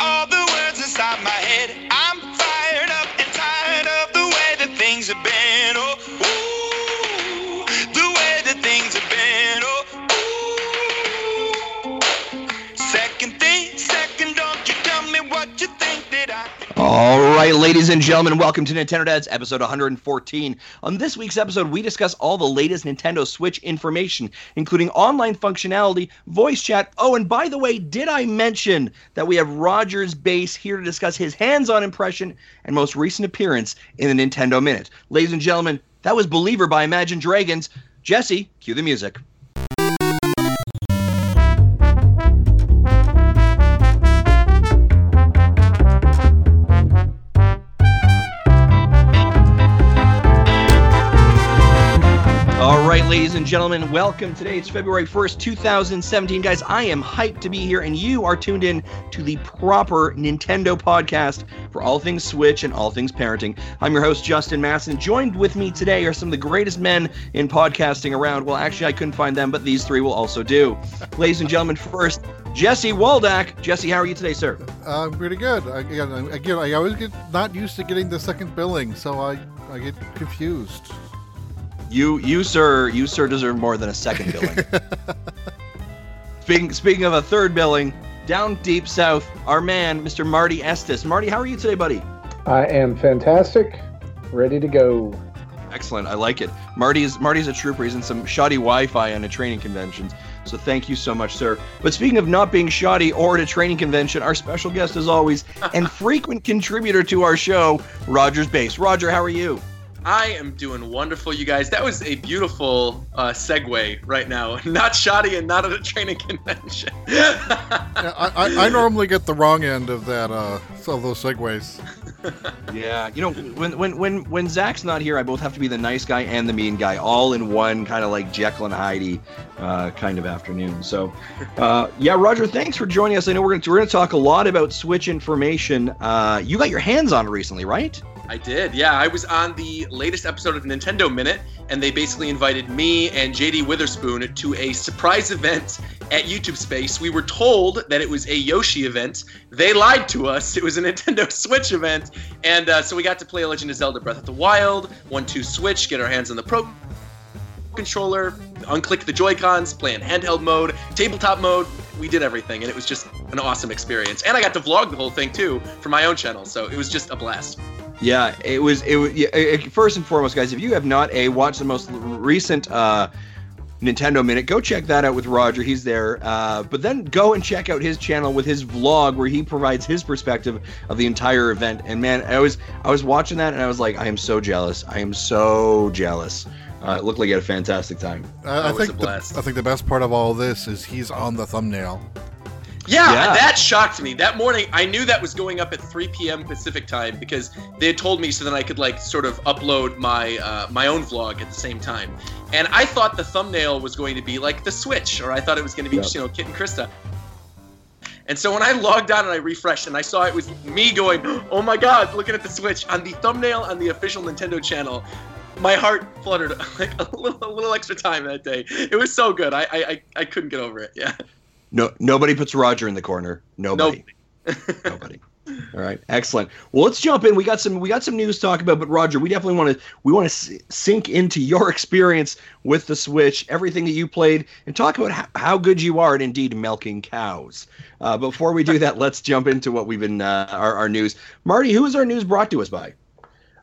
say All right, ladies and gentlemen, welcome to Nintendo Dads, episode 114. On this week's episode, we discuss all the latest Nintendo Switch information, including online functionality, voice chat. Oh, and by the way, did I mention that we have Rogers Base here to discuss his hands on impression and most recent appearance in the Nintendo Minute? Ladies and gentlemen, that was Believer by Imagine Dragons. Jesse, cue the music. Gentlemen, welcome. Today it's February 1st, 2017. Guys, I am hyped to be here, and you are tuned in to the proper Nintendo podcast for all things Switch and all things parenting. I'm your host, Justin Masson. Joined with me today are some of the greatest men in podcasting around. Well, actually, I couldn't find them, but these three will also do. ladies and gentlemen, first, Jesse Waldack. Jesse, how are you today, sir? I'm pretty good. I, again, I- always get not used to getting the second billing, so I, I get confused. You, you, sir, you, sir, deserve more than a second billing. speaking, speaking of a third billing, down deep south, our man, Mr. Marty Estes. Marty, how are you today, buddy? I am fantastic, ready to go. Excellent, I like it. Marty's Marty's a trooper. He's in some shoddy Wi-Fi on a training conventions. So thank you so much, sir. But speaking of not being shoddy or at a training convention, our special guest, as always, and frequent contributor to our show, Rogers Base. Roger, how are you? I am doing wonderful, you guys. That was a beautiful uh, segue right now. Not shoddy and not at a training convention. Yeah, I, I, I normally get the wrong end of that, uh, of those segues. Yeah, you know, when when when when Zach's not here, I both have to be the nice guy and the mean guy, all in one kind of like Jekyll and Heidi uh, kind of afternoon. So, uh, yeah, Roger, thanks for joining us. I know we're going to we're going to talk a lot about Switch information. Uh, you got your hands on it recently, right? I did, yeah. I was on the latest episode of Nintendo Minute, and they basically invited me and JD Witherspoon to a surprise event at YouTube Space. We were told that it was a Yoshi event. They lied to us. It was a Nintendo Switch event, and uh, so we got to play Legend of Zelda: Breath of the Wild, one two Switch, get our hands on the Pro controller, unclick the Joy Cons, play in handheld mode, tabletop mode. We did everything, and it was just an awesome experience. And I got to vlog the whole thing too for my own channel, so it was just a blast. Yeah, it was. It was. Yeah, eh, first and foremost, guys, if you have not a watched the most recent uh, Nintendo Minute, go check that out with Roger. He's there. Uh, but then go and check out his channel with his vlog, where he provides his perspective of the entire event. And man, I was I was watching that, and I was like, I am so jealous. I am so jealous. Uh, it looked like you had a fantastic time. Uh, I That was think a the. I think the best part of all this is he's on the thumbnail. Yeah, Yeah. that shocked me. That morning, I knew that was going up at 3 p.m. Pacific time because they had told me so then I could like sort of upload my uh, my own vlog at the same time. And I thought the thumbnail was going to be like the Switch, or I thought it was going to be Yeah. just you know Kit and Krista. And so when I logged on and I refreshed and I saw it was me going, oh my god, looking at the Switch on the thumbnail on the official Nintendo channel, my heart fluttered like a little, a little extra time that day. It was so good. I, I, I couldn't get over it. Yeah. No, nobody puts Roger in the corner. Nobody. Nobody. All right, excellent. Well, let's jump in. We got some we got some news to talk about, but Roger, we definitely want to we want to sink into your experience with the Switch, everything that you played, and talk about how, how good you are at indeed milking cows. Uh, before we do that, let's jump into what we've been uh, our, our news. Marty, who is our news brought to us by?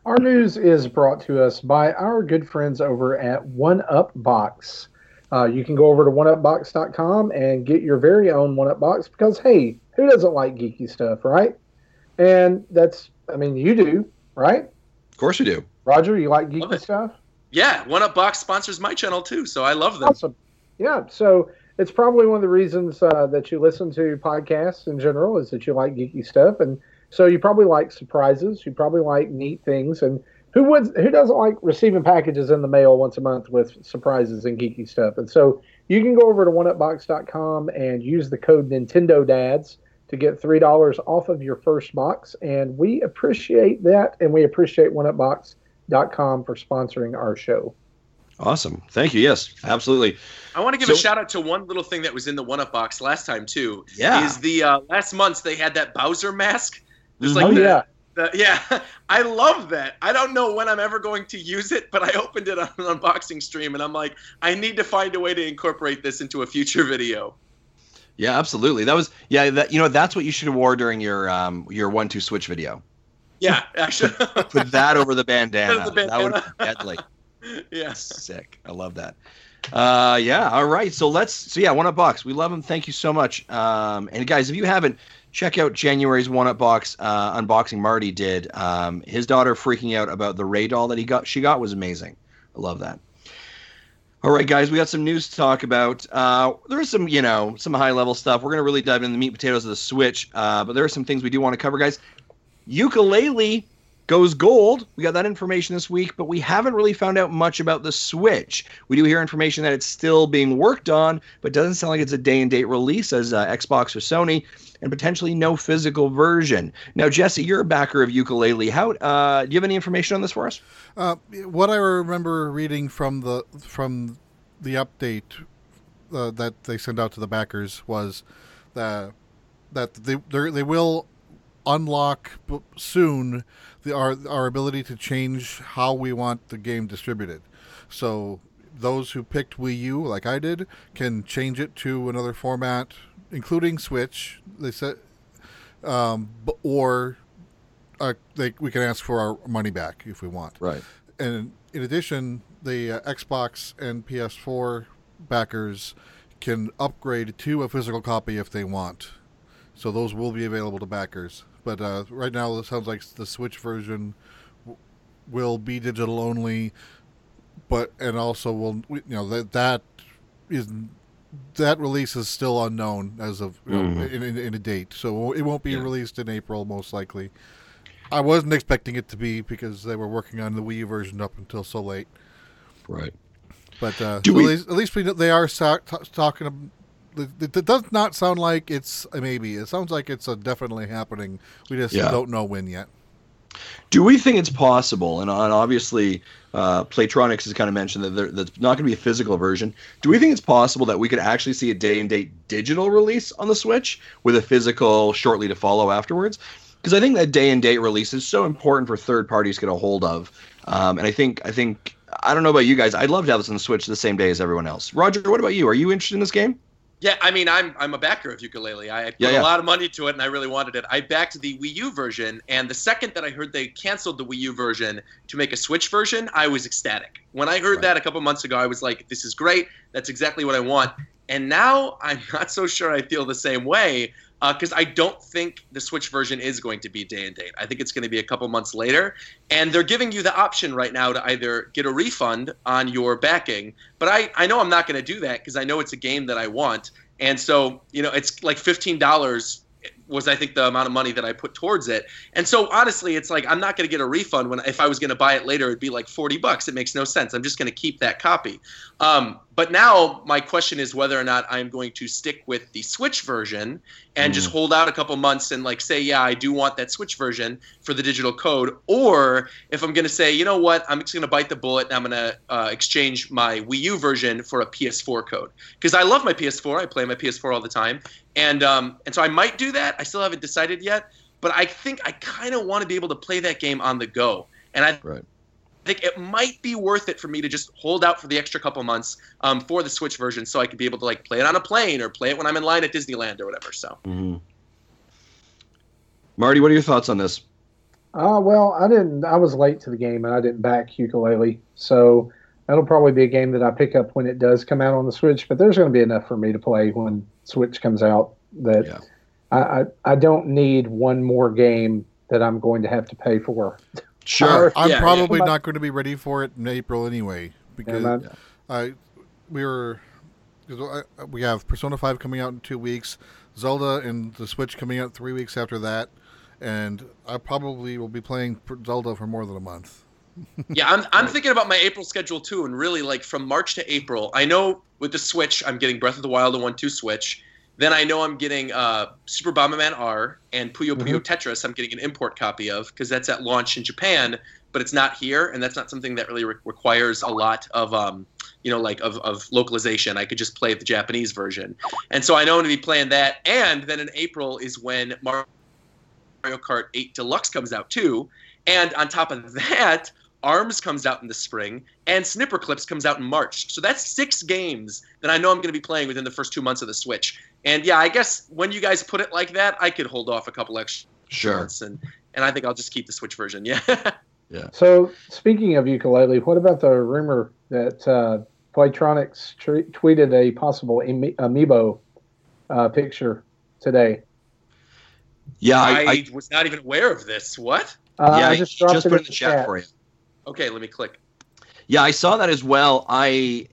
Our news is brought to us by our good friends over at One Up Box. Uh, you can go over to oneupbox.com and get your very own One Up Box because, hey, who doesn't like geeky stuff, right? And that's, I mean, you do, right? Of course, you do. Roger, you like geeky stuff? Yeah, One Up Box sponsors my channel too, so I love them. Awesome. Yeah. So it's probably one of the reasons uh, that you listen to podcasts in general is that you like geeky stuff, and so you probably like surprises. You probably like neat things, and who would who doesn't like receiving packages in the mail once a month with surprises and geeky stuff? And so you can go over to oneupbox.com and use the code Nintendo Dads to get three dollars off of your first box, and we appreciate that, and we appreciate oneupbox.com for sponsoring our show. Awesome. Thank you. Yes, absolutely. I want to give So- a shout out to one little thing that was in the one up box last time too. Yeah. Is the uh, last months they had that Bowser mask. There's Mhm. like oh the, yeah, the- yeah. I love that. I don't know when I'm ever going to use it, but I opened it on an unboxing stream and I'm like, I need to find a way to incorporate this into a future video. Yeah, absolutely. That was yeah. That you know that's what you should have wore during your um your one two switch video. Yeah, actually. Put that over the bandana. The That would be deadly. yeah. Sick. I love that. Uh, yeah. All right. So let's. So yeah, one up box. We love them. Thank you so much. Um, and guys, if you haven't, check out January's one up box uh, unboxing. Marty did. Um, his daughter freaking out about the Ray doll that he got. She got was amazing. I love that. All right, guys, we got some news to talk about. Uh, there is some, you know, some high level stuff. We're gonna really dive into the meat potatoes of the Switch, uh, but there are some things we do want to cover, guys. Yooka-Laylee goes gold. We got that information this week, but we haven't really found out much about the Switch. We do hear information that it's still being worked on, but doesn't sound like it's a day and date release as uh, Xbox or Sony, and potentially no physical version. Now, Jesse, you're a backer of Yooka-Laylee. How uh, do you have any information on this for us? Uh, what I remember reading from the from the update uh, that they sent out to the backers was that that they they will unlock soon the our our ability to change how we want the game distributed. So those who picked Wii U, like I did, can change it to another format, including Switch. They said, um, b- or uh, they, we can ask for our money back if we want Right. and in addition, the uh, Xbox and PS4 backers can upgrade to a physical copy if they want. So those will be available to backers. But uh, right now, it sounds like the Switch version w- will be digital only. But and also will you know that that is that release is still unknown as of you know, Mhm. in, in, in a date. So it won't be Yeah. released in April most likely. I wasn't expecting it to be because they were working on the Wii U version up until so late. Right. But uh, so we- at, least, at least we know they are sa- t- talking. It, does not sound like it's a maybe. It sounds like it's definitely happening. We just Yeah. don't know when yet. Do we think it's possible? And, and obviously, uh, Playtonics has kind of mentioned that there, that's not going to be a physical version. Do we think it's possible that we could actually see a day and date digital release on the Switch with a physical shortly to follow afterwards? Because I think that day and date release is so important for third parties to get a hold of. Um, and I think I think I don't know about you guys. I'd love to have this on the Switch the same day as everyone else. Roger, what about you? Are you interested in this game? Yeah, I mean, I'm I'm a backer of Yooka-Laylee. I put Yeah, yeah. a lot of money to it, and I really wanted it. I backed the Wii U version, and the second that I heard they canceled the Wii U version to make a Switch version, I was ecstatic. When I heard Right. that a couple months ago, I was like, "This is great. That's exactly what I want." And now I'm not so sure I feel the same way Uh, because I don't think the Switch version is going to be day and date. I think it's going to be a couple months later, and they're giving you the option right now to either get a refund on your backing. But I I know I'm not going to do that because I know it's a game that I want. And so, you know, it's like fifteen dollars was I think the amount of money that I put towards it. And so honestly, it's like I'm not going to get a refund when if I was going to buy it later, it'd be like 40 bucks. It makes no sense. I'm just going to keep that copy. Um, but now my question is whether or not I'm going to stick with the Switch version and just hold out a couple months and like say, yeah, I do want that Switch version for the digital code, or if I'm going to say, you know what, I'm just going to bite the bullet and I'm going to uh, exchange my Wii U version for a PS4 code because I love my PS4. I play my PS4 all the time, and um, and so I might do that. I still haven't decided yet, but I think I kind of want to be able to play that game on the go, and I Right. think it might be worth it for me to just hold out for the extra couple months um, for the Switch version, so I could be able to like play it on a plane or play it when I'm in line at Disneyland or whatever. So hmm Marty, what are your thoughts on this? Uh, well, I didn't. I was late to the game, and I didn't back Yooka-Laylee, so that'll probably be a game that I pick up when it does come out on the Switch. But there's going to be enough for me to play when Switch comes out that Yeah. I, I I don't need one more game that I'm going to have to pay for. Sure. I'm Yeah, probably yeah. not going to be ready for it in April anyway because And I- I we were 'cause I- we have Persona Five coming out in two weeks, Zelda and the Switch coming out three weeks after that, and I probably will be playing Zelda for more than a month. Yeah, I'm I'm thinking about my April schedule too, and really like from March to April. I know with the Switch, I'm getting Breath of the Wild and One Two Switch. Then I know I'm getting uh, Super Bomberman R and Puyo Puyo Tetris. I'm getting an import copy of because that's at launch in Japan but it's not here, and that's not something that really re- requires a lot of um, you know, like of, of localization. I could just play the Japanese version, and so I know I'm going to be playing that. And then in April is when Mario Kart 8 Deluxe comes out too, and on top of that, Arms comes out in the spring, and Snipperclips comes out in March. So that's six games that I know I'm going to be playing within the first two months of the Switch. And yeah, I guess when you guys put it like that, I could hold off a couple extra Sure. months, and and I think I'll just keep the Switch version. Yeah. Yeah. So, speaking of Yooka-Laylee, what about the rumor that uh, Playtonics tre- tweeted a possible ami- amiibo uh, picture today? Yeah, I, I, I was not even aware of this. What? Uh, yeah, I I just just, dropped put it in the chat, chat for you. Okay, let me click. Yeah, I saw that as well. I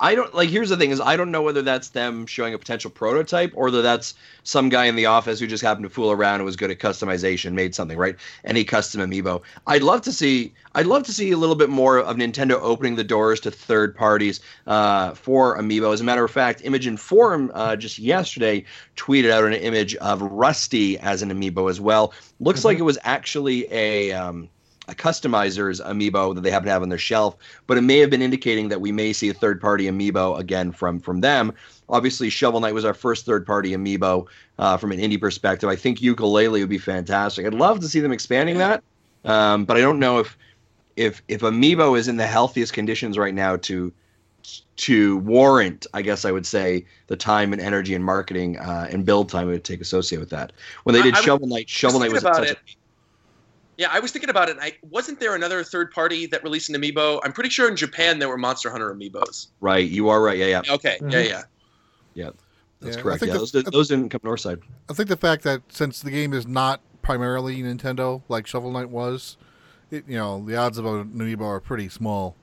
I don't like here's the thing is I don't know whether that's them showing a potential prototype or whether that's some guy in the office who just happened to fool around and was good at customization, made something, right? Any custom amiibo. I'd love to see I'd love to see a little bit more of Nintendo opening the doors to third parties uh, for amiibo. As a matter of fact, Image & Form uh, just yesterday tweeted out an image of Rusty as an amiibo as well. Looks like it was actually a um, a customizer's amiibo that they happen to have on their shelf, but it may have been indicating that we may see a third party amiibo again from from them. Obviously, Shovel Knight was our first third party amiibo uh, from an indie perspective. I think Yooka-Laylee would be fantastic. I'd love to see them expanding that, um, but I don't know if if if amiibo is in the healthiest conditions right now to to warrant, I guess I would say, the time and energy and marketing uh, and build time it would take associated with that. When they did I Shovel Knight, Shovel Knight was such it. a Yeah, I was thinking about it. And I wasn't there another third party that released an amiibo. I'm pretty sure in Japan there were Monster Hunter amiibos. right. You are right. Yeah, yeah. Okay, yeah, Mhm. yeah. That's Yeah, correct. Yeah, the- those, those didn't come north side. I think the fact that since the game is not primarily Nintendo like Shovel Knight was, it, you know, the odds of an amiibo are pretty small.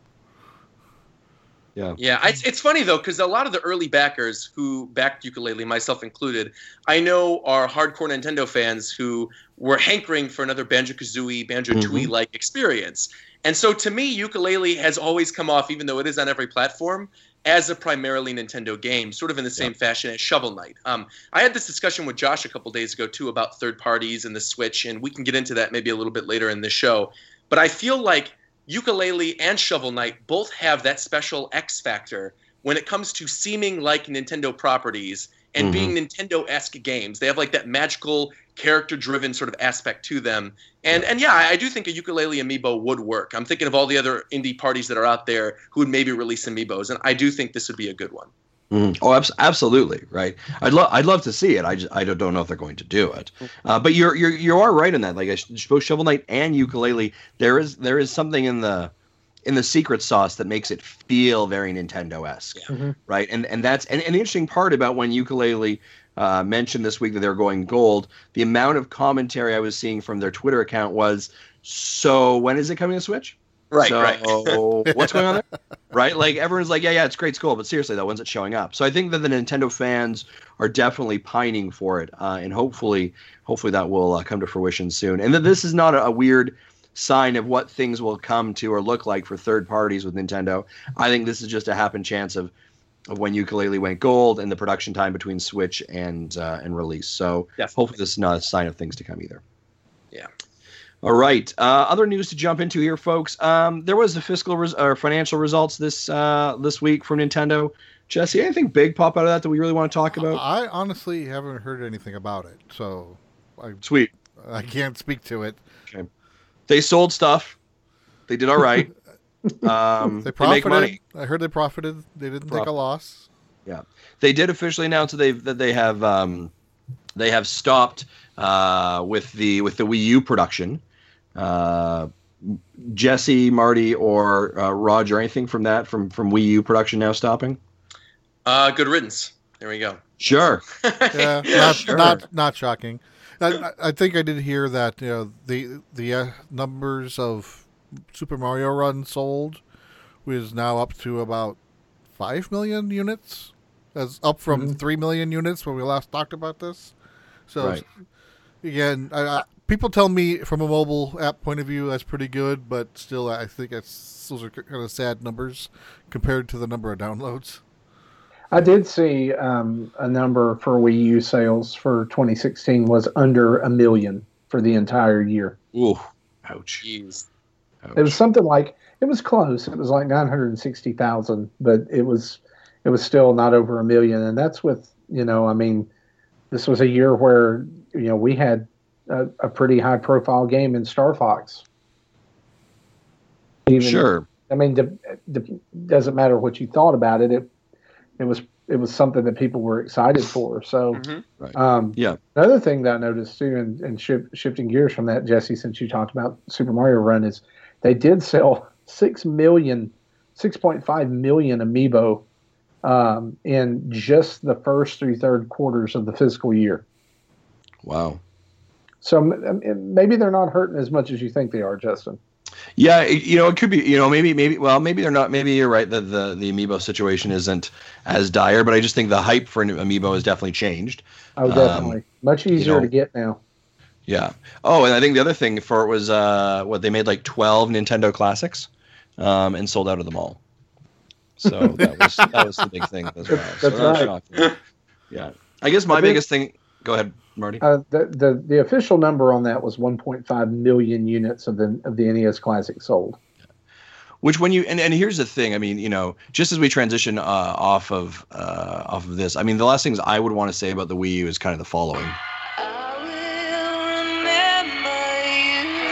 Yeah. Yeah, it's, it's funny though because a lot of the early backers who backed Yooka-Laylee, myself included, I know are hardcore Nintendo fans who were hankering for another Banjo Kazooie, Banjo Tooie like experience. And so to me, Yooka-Laylee has always come off, even though it is on every platform, as a primarily Nintendo game, sort of in the same fashion as Shovel Knight. Um, I had this discussion with Josh a couple days ago too about third parties and the Switch, and we can get into that maybe a little bit later in the show. But I feel like Yooka-Laylee and shovel knight both have that special x factor when it comes to seeming like nintendo properties and Mhm. being nintendo-esque games. They have like that magical character driven sort of aspect to them. And and yeah I do think a Yooka-Laylee amiibo would work. I'm thinking of all the other indie parties that are out there who would maybe release amiibos and i do think this would be a good one Mhm. Oh, abs- absolutely, right. I'd love, I'd love to see it. I just, I don't, don't know if they're going to do it. Uh, but you're, you're, you are right in that. Like I sh- both Shovel Knight and Yooka-Laylee, there is, there is something in the, in the secret sauce that makes it feel very Nintendo esque, Yeah. Mhm. right? And and that's and, and the interesting part about when Yooka-Laylee uh, mentioned this week that they're going gold, the amount of commentary I was seeing from their Twitter account was, so when is it coming to Switch? So right. what's going on there? Right? Like everyone's like, yeah, yeah, it's great, it's cool, but seriously though, when's it showing up? So I think that the Nintendo fans are definitely pining for it, uh, and hopefully, hopefully that will uh, come to fruition soon. And that this is not a, a weird sign of what things will come to or look like for third parties with Nintendo. I think this is just a happen chance of of when Yooka-Laylee went gold and the production time between Switch and uh, and release. So Definitely. hopefully this is not a sign of things to come either. All right. Uh, other news to jump into here, folks. Um, there was the fiscal res- or financial results this uh, this week from Nintendo. Jesse, anything big pop out of that that we really want to talk about? I honestly haven't heard anything about it, so I, Sweet. I can't speak to it. They sold stuff. They did all right. Um, They they, make money. I heard they profited. They didn't take a loss. Yeah, They did officially announce that they that they have um, they have stopped uh, with the with the Wii U production. Uh, Jesse, Marty, or uh, Roger, anything from that from from Wii U production now stopping? uh good riddance there we go Sure. Yeah, not sure. not not shocking. I, I- I think I did hear that you know the the uh, numbers of Super Mario Run sold was now up to about five million units. That's up from Mhm. three million units when we last talked about this. So Right. again, I, I, people tell me from a mobile app point of view that's pretty good, but still, I think it's those are kind of sad numbers compared to the number of downloads. I did see um, a number for Wii U sales for 2016 was under a million for the entire year. Ooh. Ouch. Jeez. It was something like it was close. It was like nine hundred and sixty thousand, but it was it was still not over a million. And that's with you know, I mean, this was a year where you know we had a, a pretty high profile game in Star Fox. Even- sure. I mean, de- de- doesn't matter what you thought about it. It it was it was something that people were excited for. So, Mhm. um, Yeah. Another thing that I noticed too, and, and shif- shifting gears from that, Jesse, since you talked about Super Mario Run, is they did sell six million, six point five million amiibo um, in just the first three third quarters of the fiscal year. Wow. So maybe they're not hurting as much as you think they are, Justin. Yeah, it- you know, it could be, you know, maybe, maybe, well, maybe they're not. Maybe you're right that the the amiibo situation isn't as dire, but I just think the hype for an amiibo has definitely changed. Oh, Um, definitely. Much easier know- to get now. Yeah. Oh, and I think the other thing for it was uh, what they made like 12 Nintendo classics, um, and sold out of them all. So that was that was the big thing as well. So That's that right. Yeah. I guess my think- biggest thing. Go ahead, Marty. Uh, the, the the official number on that was 1.5 million units of the of the NES Classic sold. Which when you and, and here's the thing, I mean, you know, just as we transition uh, off of uh, off of this, I mean, the last things I would want to say about the Wii U is kind of the following.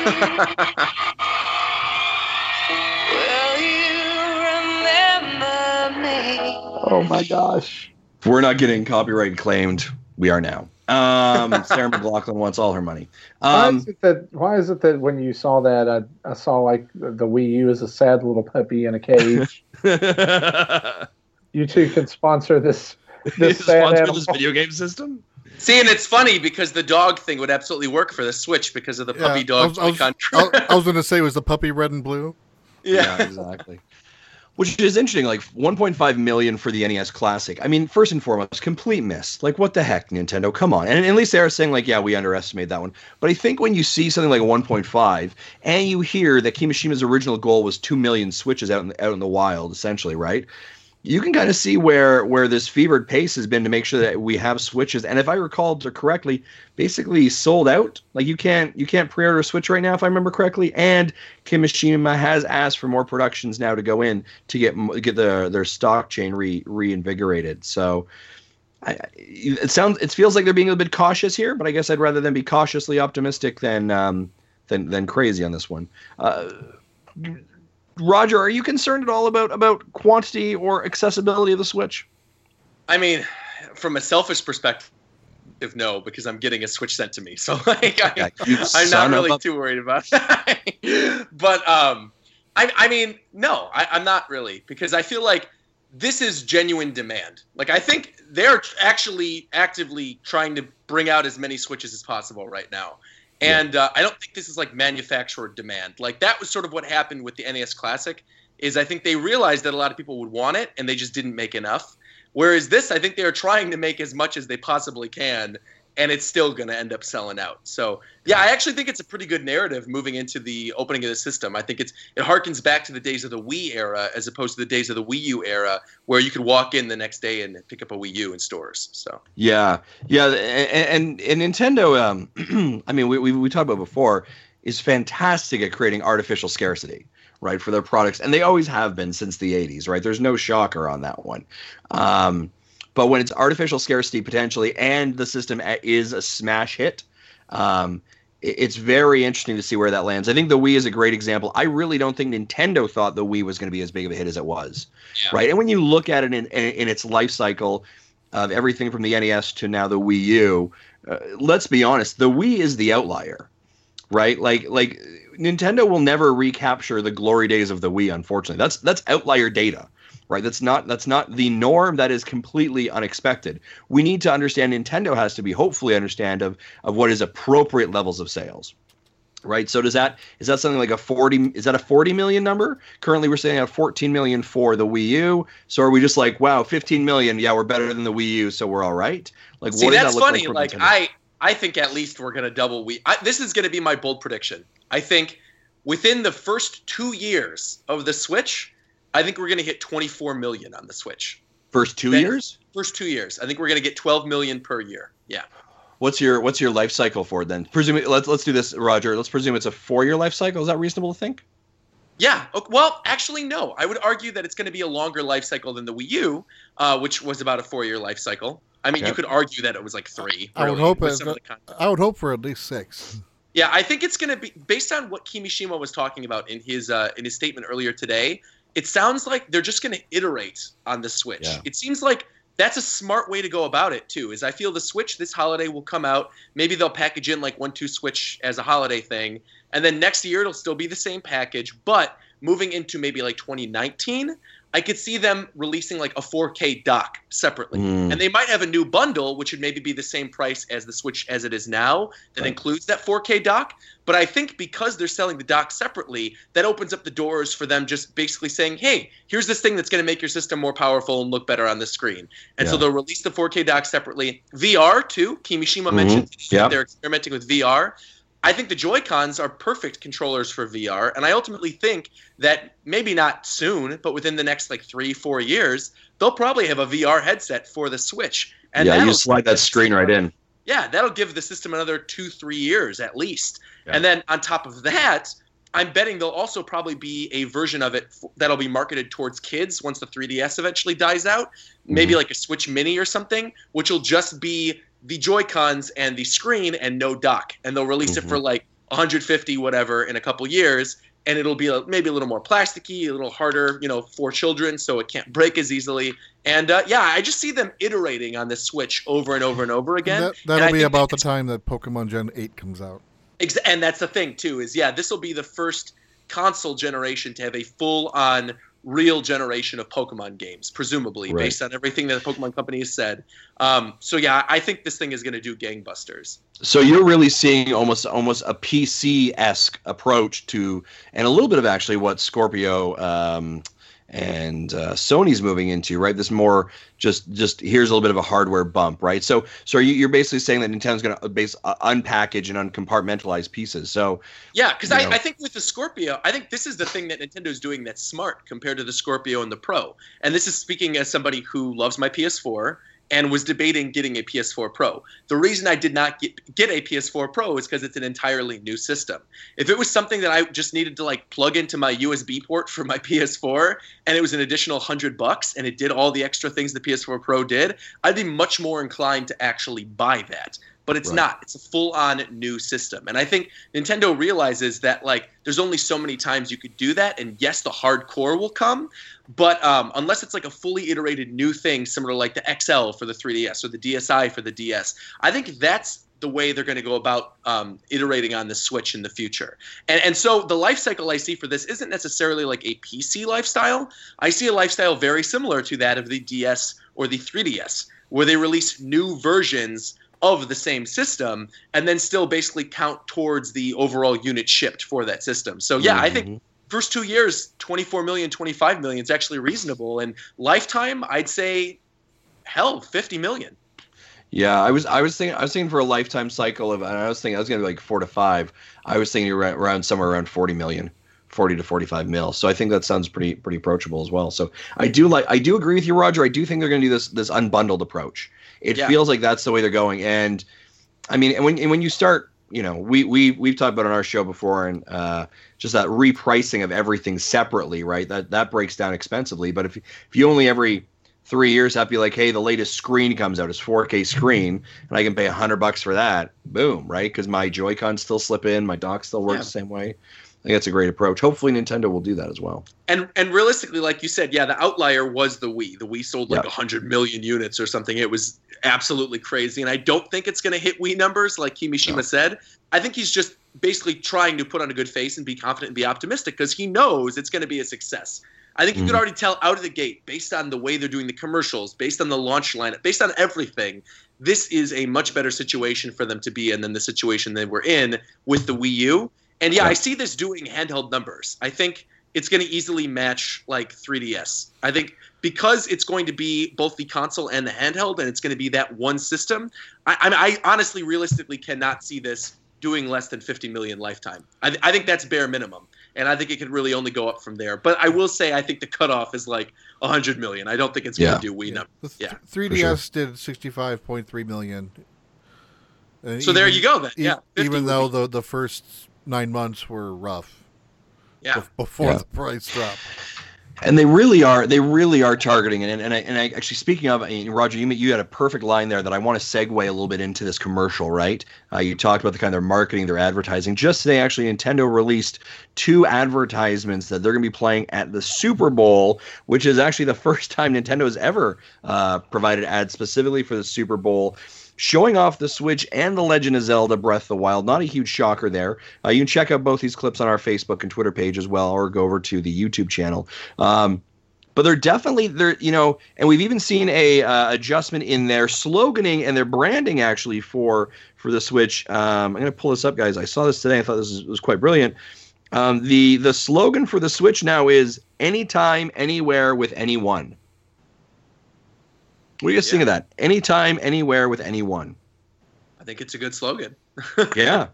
Oh my gosh! We're not getting copyright claimed, we are now. Um, Sarah McLachlan wants all her money. Why Um, is it that Why is it that when you saw that, I, I saw like the Wii U as a sad little puppy in a cage. you two can sponsor this. This sad sponsor animal. this video game system. See, and it's funny because the dog thing would absolutely work for the Switch because of the Yeah, puppy I dog was, I was, I, I was going to say, was the puppy red and blue? yeah. exactly. Which is interesting, like 1.5 million for the NES Classic. I mean, first and foremost, complete miss. Like, what the heck, Nintendo? Come on. And at least they're saying, like, yeah, we underestimated that one. But I think when you see something like a 1.5, and you hear that Kimishima's original goal was 2 million Switches out in out in the wild, essentially, right? You can kind of see where where this fevered pace has been to make sure that we have Switches. And if I recall correctly, basically sold out. Like you can't you can't pre-order a Switch right now, if I remember correctly. And Kimishima has asked for more productions now to go in to get get the their stock chain re reinvigorated. So I, it sounds it feels like they're being a bit cautious here, but I guess I'd rather them be cautiously optimistic than um, than than crazy on this one. Uh, Roger, are you concerned at all about about quantity or accessibility of the Switch? I mean, from a selfish perspective, no, because I'm getting a Switch sent to me. So like, I, I'm not really a- too worried about that. but um, I, I mean, no, I, I'm not really because I feel like this is genuine demand. Like I think they're actually actively trying to bring out as many Switches as possible right now. And uh, I don't think this is like manufacturer demand. Like that was sort of what happened with the NES Classic. Is I think they realized that a lot of people would want it and they just didn't make enough. Whereas this, I think they are trying to make as much as they possibly can, and it's still going to end up selling out. So yeah, I actually think it's a pretty good narrative moving into the opening of the system. I think it's it harkens back to the days of the Wii era as opposed to the days of the Wii U era, where you could walk in the next day and pick up a Wii U in stores. So Yeah, yeah, and and, and Nintendo. Um, I mean, we, we we talked about before is fantastic at creating artificial scarcity, right, for their products, and they always have been since the '80s, right? There's no shocker on that one. Um, but when it's artificial scarcity potentially, and the system is a smash hit, um, it's very interesting to see where that lands. I think the Wii is a great example. I really don't think Nintendo thought the Wii was going to be as big of a hit as it was, Yeah. right? And when you look at it in, in, in its life cycle of everything from the NES to now the Wii U, uh, let's be honest, the Wii is the outlier, right? Like like Nintendo will never recapture the glory days of the Wii. Unfortunately, that's that's outlier data, right? That's not that's not the norm. That is completely unexpected. We need to understand. Nintendo has to be hopefully understand of of what is appropriate levels of sales. Right. So does that is that something like a 40 is that a 40 million number? Currently we're saying at 14 million for the Wii U. So are we just like, wow, 15 million, yeah, we're better than the Wii U, so we're all right? Like See, what that's that look funny. like? Like, I, I think at least we're gonna double. We I, this is gonna be my bold prediction. I think within the first two years of the Switch, I think we're gonna hit 24 million on the Switch. first two that- years? First two years, I think we're gonna get 12 million per year. Yeah. What's your what's your life cycle for it then? Presume let's let's do this, Roger. Let's presume it's a four year life cycle. Is that reasonable to think? Yeah. ok- Well, actually, no. I would argue that it's going to be a longer life cycle than the Wii U, uh, which was about a four-year life cycle. I mean, you could argue that it was like three. I would hope it- some of the content. I would hope for at least six. Yeah, I think it's going to be based on what Kimishima was talking about in his uh, in his statement earlier today. It sounds like they're just going to iterate on the Switch. Yeah. It seems like that's a smart way to go about it too. Is I feel the Switch this holiday will come out. Maybe they'll package in like one two Switch as a holiday thing, and then next year it'll still be the same package. But moving into maybe like 2019, I could see them releasing like a 4K dock separately. Mm. And they might have a new bundle, which would maybe be the same price as the Switch as it is now, that Right. includes that 4K dock. But I think because they're selling the dock separately, that opens up the doors for them just basically saying, hey, here's this thing that's going to make your system more powerful and look better on the screen. And so they'll release the 4K dock separately. VR, too. Kimishima Mhm. mentioned Yeah. they're experimenting with VR. I think the Joy Cons are perfect controllers for VR, and I ultimately think that maybe not soon, but within the next like three, four years, they'll probably have a VR headset for the Switch. And yeah, you slide that screen right in. Yeah, that'll give the system another two, three years at least. Yeah. And then on top of that, I'm betting there'll also probably be a version of it f- that'll be marketed towards kids once the 3DS eventually dies out. Maybe mm-hmm. like a Switch Mini or something, which will just be the Joy Cons and the screen and no dock. And they'll release it for like 150 whatever in a couple years. And it'll be a, maybe a little more plasticky, a little harder, you know, for children, so it can't break as easily. And uh, yeah, I just see them iterating on this Switch over and over and over again. that, And that'll be about the time that Pokemon Gen 8 comes out. Ex- and that's the thing too is yeah this will be the first console generation to have a full on real generation of pokemon games presumably Right. based on everything that the pokemon company has said um, so yeah i think this thing is going to do gangbusters So you're really seeing almost almost a PC esque approach to, and a little bit of actually what Scorpio um, and uh, Sony's moving into, right? This more just just here's a little bit of a hardware bump, right? So so are you, you're basically saying that Nintendo's going to base uh, unpackage and uncompartmentalize pieces. So yeah because I. I think with the scorpio i think this is the thing that nintendo's doing that's smart compared to the scorpio and the pro and this is speaking as somebody who loves my ps4 and was debating getting a PS4 Pro. The reason I did not get, get a PS4 Pro is because it's an entirely new system. If it was something that I just needed to like plug into my USB port for my PS4 and it was an additional 100 bucks and it did all the extra things the PS4 Pro did, I'd be much more inclined to actually buy that. But it's Right. not. It's a full-on new system. And I think Nintendo realizes that like there's only so many times you could do that and yes, the hardcore will come, but um, unless it's like a fully iterated new thing, similar to like the XL for the 3DS or the DSi for the DS, I think that's the way they're going to go about um, iterating on the Switch in the future. And, and so the life cycle I see for this isn't necessarily like a PC lifestyle. I see a lifestyle very similar to that of the DS or the 3DS, where they release new versions of the same system and then still basically count towards the overall unit shipped for that system. So yeah, I think Mhm. first two years 24 million 25 million is actually reasonable and lifetime i'd say hell 50 million Yeah, I was I was thinking I was thinking for a lifetime cycle of and I was thinking I was gonna be like four to five. I was thinking around, around somewhere around forty million. 40 to 45 mil. So I think that sounds pretty pretty approachable as well. So I do like I do agree with you, Roger. I do think they're going to do this this unbundled approach. It Yeah. feels like that's the way they're going. And I mean, and when and when you start, you know, we we we've talked about on our show before, and uh, just that repricing of everything separately, right? That that breaks down expensively. But if if you only every three years have to be like, hey, the latest screen comes out, it's 4K screen, and I can pay a hundred bucks for that, boom, right? Because my Joy-Cons still slip in, my dock still works Yeah. the same way. I think that's a great approach. Hopefully, Nintendo will do that as well. and and realistically like you said yeah the outlier was the wii the wii sold like Yeah. 100 million units or something it was absolutely crazy and i don't think it's going to hit wii numbers like kimishima No. said i think he's just basically trying to put on a good face and be confident and be optimistic because he knows it's going to be a success I think you could Mhm. already tell out of the gate, based on the way they're doing the commercials, based on the launch lineup, based on everything, this is a much better situation for them to be in than the situation they were in with the Wii U. And yeah, Yeah. I see this doing handheld numbers. I think it's going to easily match like 3DS. I think because it's going to be both the console and the handheld, and it's going to be that one system. I, I, I honestly, realistically, cannot see this doing less than 50 million lifetime. I, I think that's bare minimum, and I think it could really only go up from there. But I will say, I think the cutoff is like 100 million. I don't think it's going Yeah. to do Wii numbers. The Yeah, 3DS did 65.3 million. And So there you go then. Yeah, even though the the first nine months were rough. Yeah. bef- before Yeah. the price drop. and they really are they really are targeting it and, and I, and I actually speaking of I mean, roger you, you had a perfect line there that i want to segue a little bit into this commercial right uh, you talked about the kind of their marketing their advertising just today actually nintendo released two advertisements that they're going to be playing at the super bowl which is actually the first time nintendo has ever uh, provided ads specifically for the super bowl showing off the Switch and The Legend of Zelda Breath of the Wild. Not a huge shocker there. Uh, you can check out both these clips on our Facebook and Twitter page as well, or go over to the YouTube channel. Um, but they're definitely they're you know, and we've even seen a uh, adjustment in their sloganing and their branding actually for for the Switch. Um, I'm gonna pull this up, guys. I saw this today. I thought this was, was quite brilliant. Um, the the slogan for the Switch now is anytime, anywhere, with anyone. What do you guys think of that? Anytime, anywhere, with anyone. I think it's a good slogan. yeah,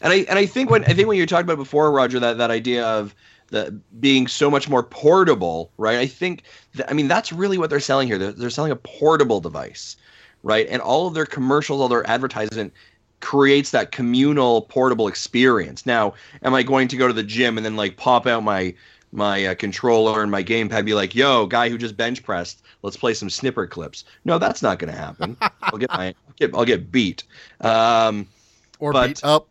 and I and I think when I think when you talked about before, Roger, that that idea of the being so much more portable, right? I think that, I mean that's really what they're selling here. They're, they're selling a portable device, right? And all of their commercials, all their advertisement creates that communal portable experience. Now, am I going to go to the gym and then like pop out my my uh, controller and my gamepad be like, "Yo, guy who just bench pressed, let's play some Snipperclips." No, that's not going to happen. I'll get my I'll get, I'll get beat. Um, Or But- beat up.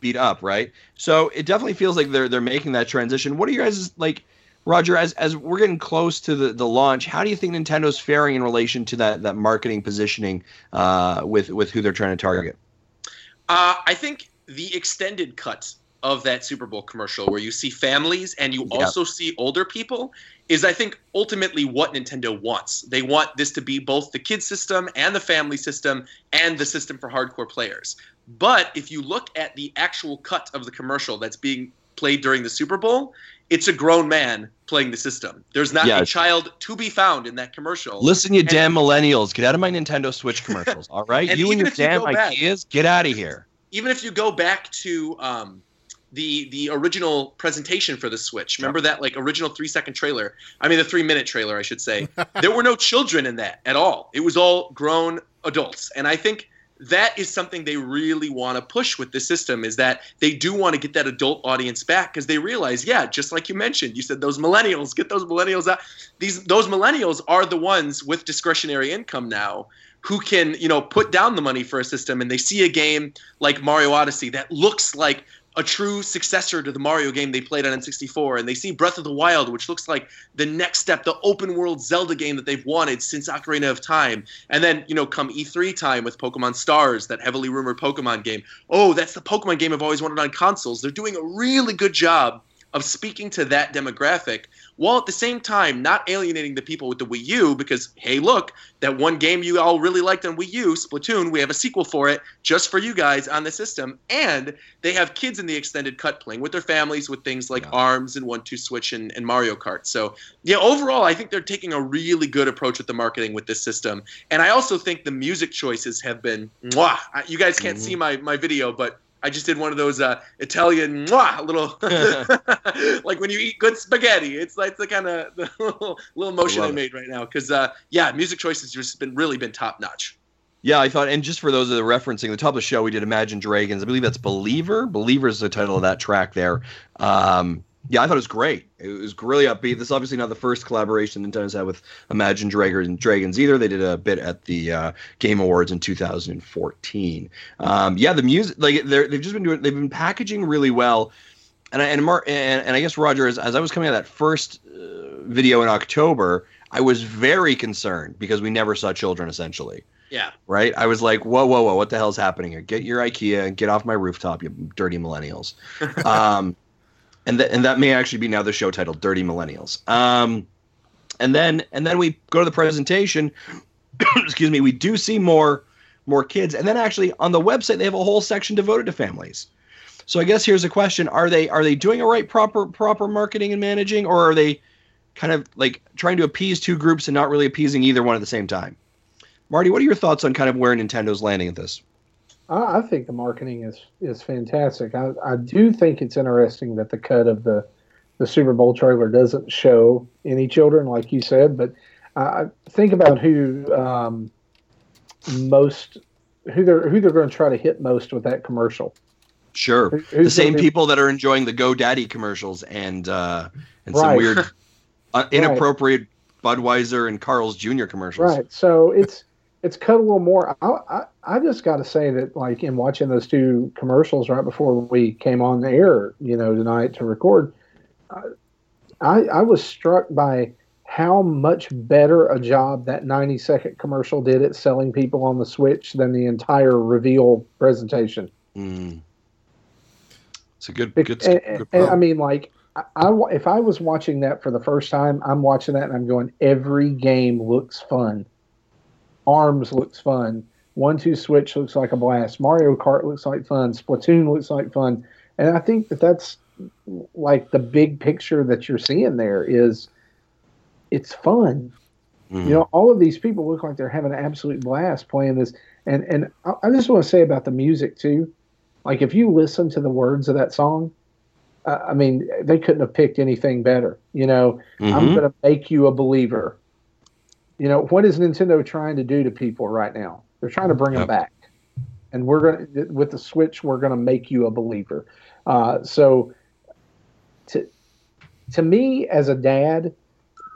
beat up, right? So it definitely feels like they're they're making that transition. What are you guys like, Roger? As as we're getting close to the, the launch, how do you think Nintendo's faring in relation to that that marketing positioning uh, with with who they're trying to target? Uh, I think the extended cut of that Super Bowl commercial, where you see families and you Yeah. also see older people, is I think ultimately what Nintendo wants. They want this to be both the kid system and the family system and the system for hardcore players. But if you look at the actual cut of the commercial that's being played during the Super Bowl, it's a grown man playing the system. There's not Yeah. a child to be found in that commercial. Listen, you damn millennials, get out of my Nintendo Switch commercials. All right, And you and your you damn back- ideas, get out of here. even if you go back to um, the the original presentation for the Switch, remember that like original three second trailer? I mean, the three minute trailer, I should say. there were no children in that at all. It was all grown adults, and I think that is something they really want to push with the system is that they do want to get that adult audience back because they realize yeah just like you mentioned you said those millennials get those millennials out these those millennials are the ones with discretionary income now who can you know put down the money for a system and they see a game like Mario Odyssey that looks like a true successor to the Mario game they played on N64 and they see Breath of the Wild which looks like the next step the open world Zelda game that they've wanted since Ocarina of Time. And then you know come E3 time with Pokemon Stars that heavily rumored Pokemon game. Oh that's the Pokemon game I've always wanted on consoles. They're doing a really good job of speaking to that demographic while at the same time not alienating the people with the Wii U because hey look that one game you all really liked on Wii U Splatoon we have a sequel for it just for you guys on the system and they have kids in the extended cut playing with their families with things like Yeah. arms and one two switch and, and Mario Kart so yeah overall I think they're taking a really good approach with the marketing with this system and I also think the music choices have been mwah. You guys can't Mhm. see my my video but I just did one of those uh, Italian mwah, little like when you eat good spaghetti. It's like the kind of the little, little motion I, it. made right now because uh, yeah, music choices just been really been top notch. Yeah, I thought, and just for those that are referencing the top of the show, we did Imagine Dragons. I believe that's Believer. Believer is the title of that track there. Um, yeah, I thought it was great. It was really upbeat. This is obviously not the first collaboration Nintendo's had with Imagine Dragons and Dragons either. They did a bit at the uh, Game Awards in 2014. Um, yeah, the music, like they've just been doing, they've been packaging really well. And I, and, Mar- and, and I guess Roger, as, as I was coming out of that first uh, video in October, I was very concerned because we never saw children essentially Yeah, right? I was like, whoa, whoa, whoa, what the hell's happening here? Get your IKEA and get off my rooftop, you dirty millennials. um, and that and that may actually be now the show title, Dirty Millennials. Um, and then and then we go to the presentation. excuse me. We do see more more kids, and then actually on the website they have a whole section devoted to families. So I guess here's a question: Are they are they doing a right proper proper marketing and managing, or are they kind of like trying to appease two groups and not really appeasing either one at the same time? Marty, what are your thoughts on kind of where Nintendo's landing at this? I, I think the marketing is is fantastic. I, I do think it's interesting that the cut of the the Super Bowl trailer doesn't show any children, like you said. But I think about who um, most who they're who they're going to try to hit most with that commercial. Sure. Who- The same people that are enjoying the GoDaddy commercials and uh, and some weird, uh, inappropriate Budweiser and Carl's Jr. commercials. Right. So it's it's cut a little more. I I, I just got to say that like in watching those two commercials right before we came on the air, you know, tonight to record, I I was struck by how much better a job that 90 second commercial did at selling people on the Switch than the entire reveal presentation. Mm. It's a good, good, and, good and- I mean, like, I, I if I was watching that for the first time, I'm watching that and I'm going, every game looks fun. Arms looks fun. One Two Switch looks like a blast. Mario Kart looks like fun. Splatoon looks like fun. And I think that that's like the big picture that you're seeing there is it's fun. Mhm. You know, all of these people look like they're having an absolute blast playing this. And and I, I just want to say about the music too. Like if you listen to the words of that song, uh, I mean, they couldn't have picked anything better. You know, I'm Mhm. going to make you a believer. You know, what is Nintendo trying to do to people right now? They're trying to bring them Yep. back. And we're going to, with the Switch, we're going to make you a believer. Uh, so, to, to me as a dad,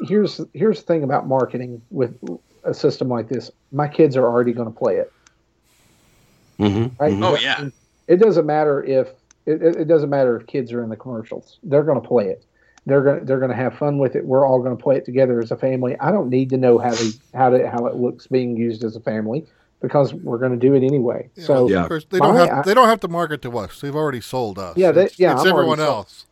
here's here's the thing about marketing with a system like this. My kids are already going to play it. Mhm. Right? Mhm. Oh, yeah. It doesn't matter if it, it it doesn't matter if kids are in the commercials. They're going to play it. They're gonna they're going to have fun with it. We're all going to play it together as a family. I don't need to know how they how to how it looks being used as a family because we're going to do it anyway. Yeah, So Yeah. Of course, they don't My- have they don't have to market to us. They've already sold us. Yeah, they- it's, yeah, it's I'm everyone else.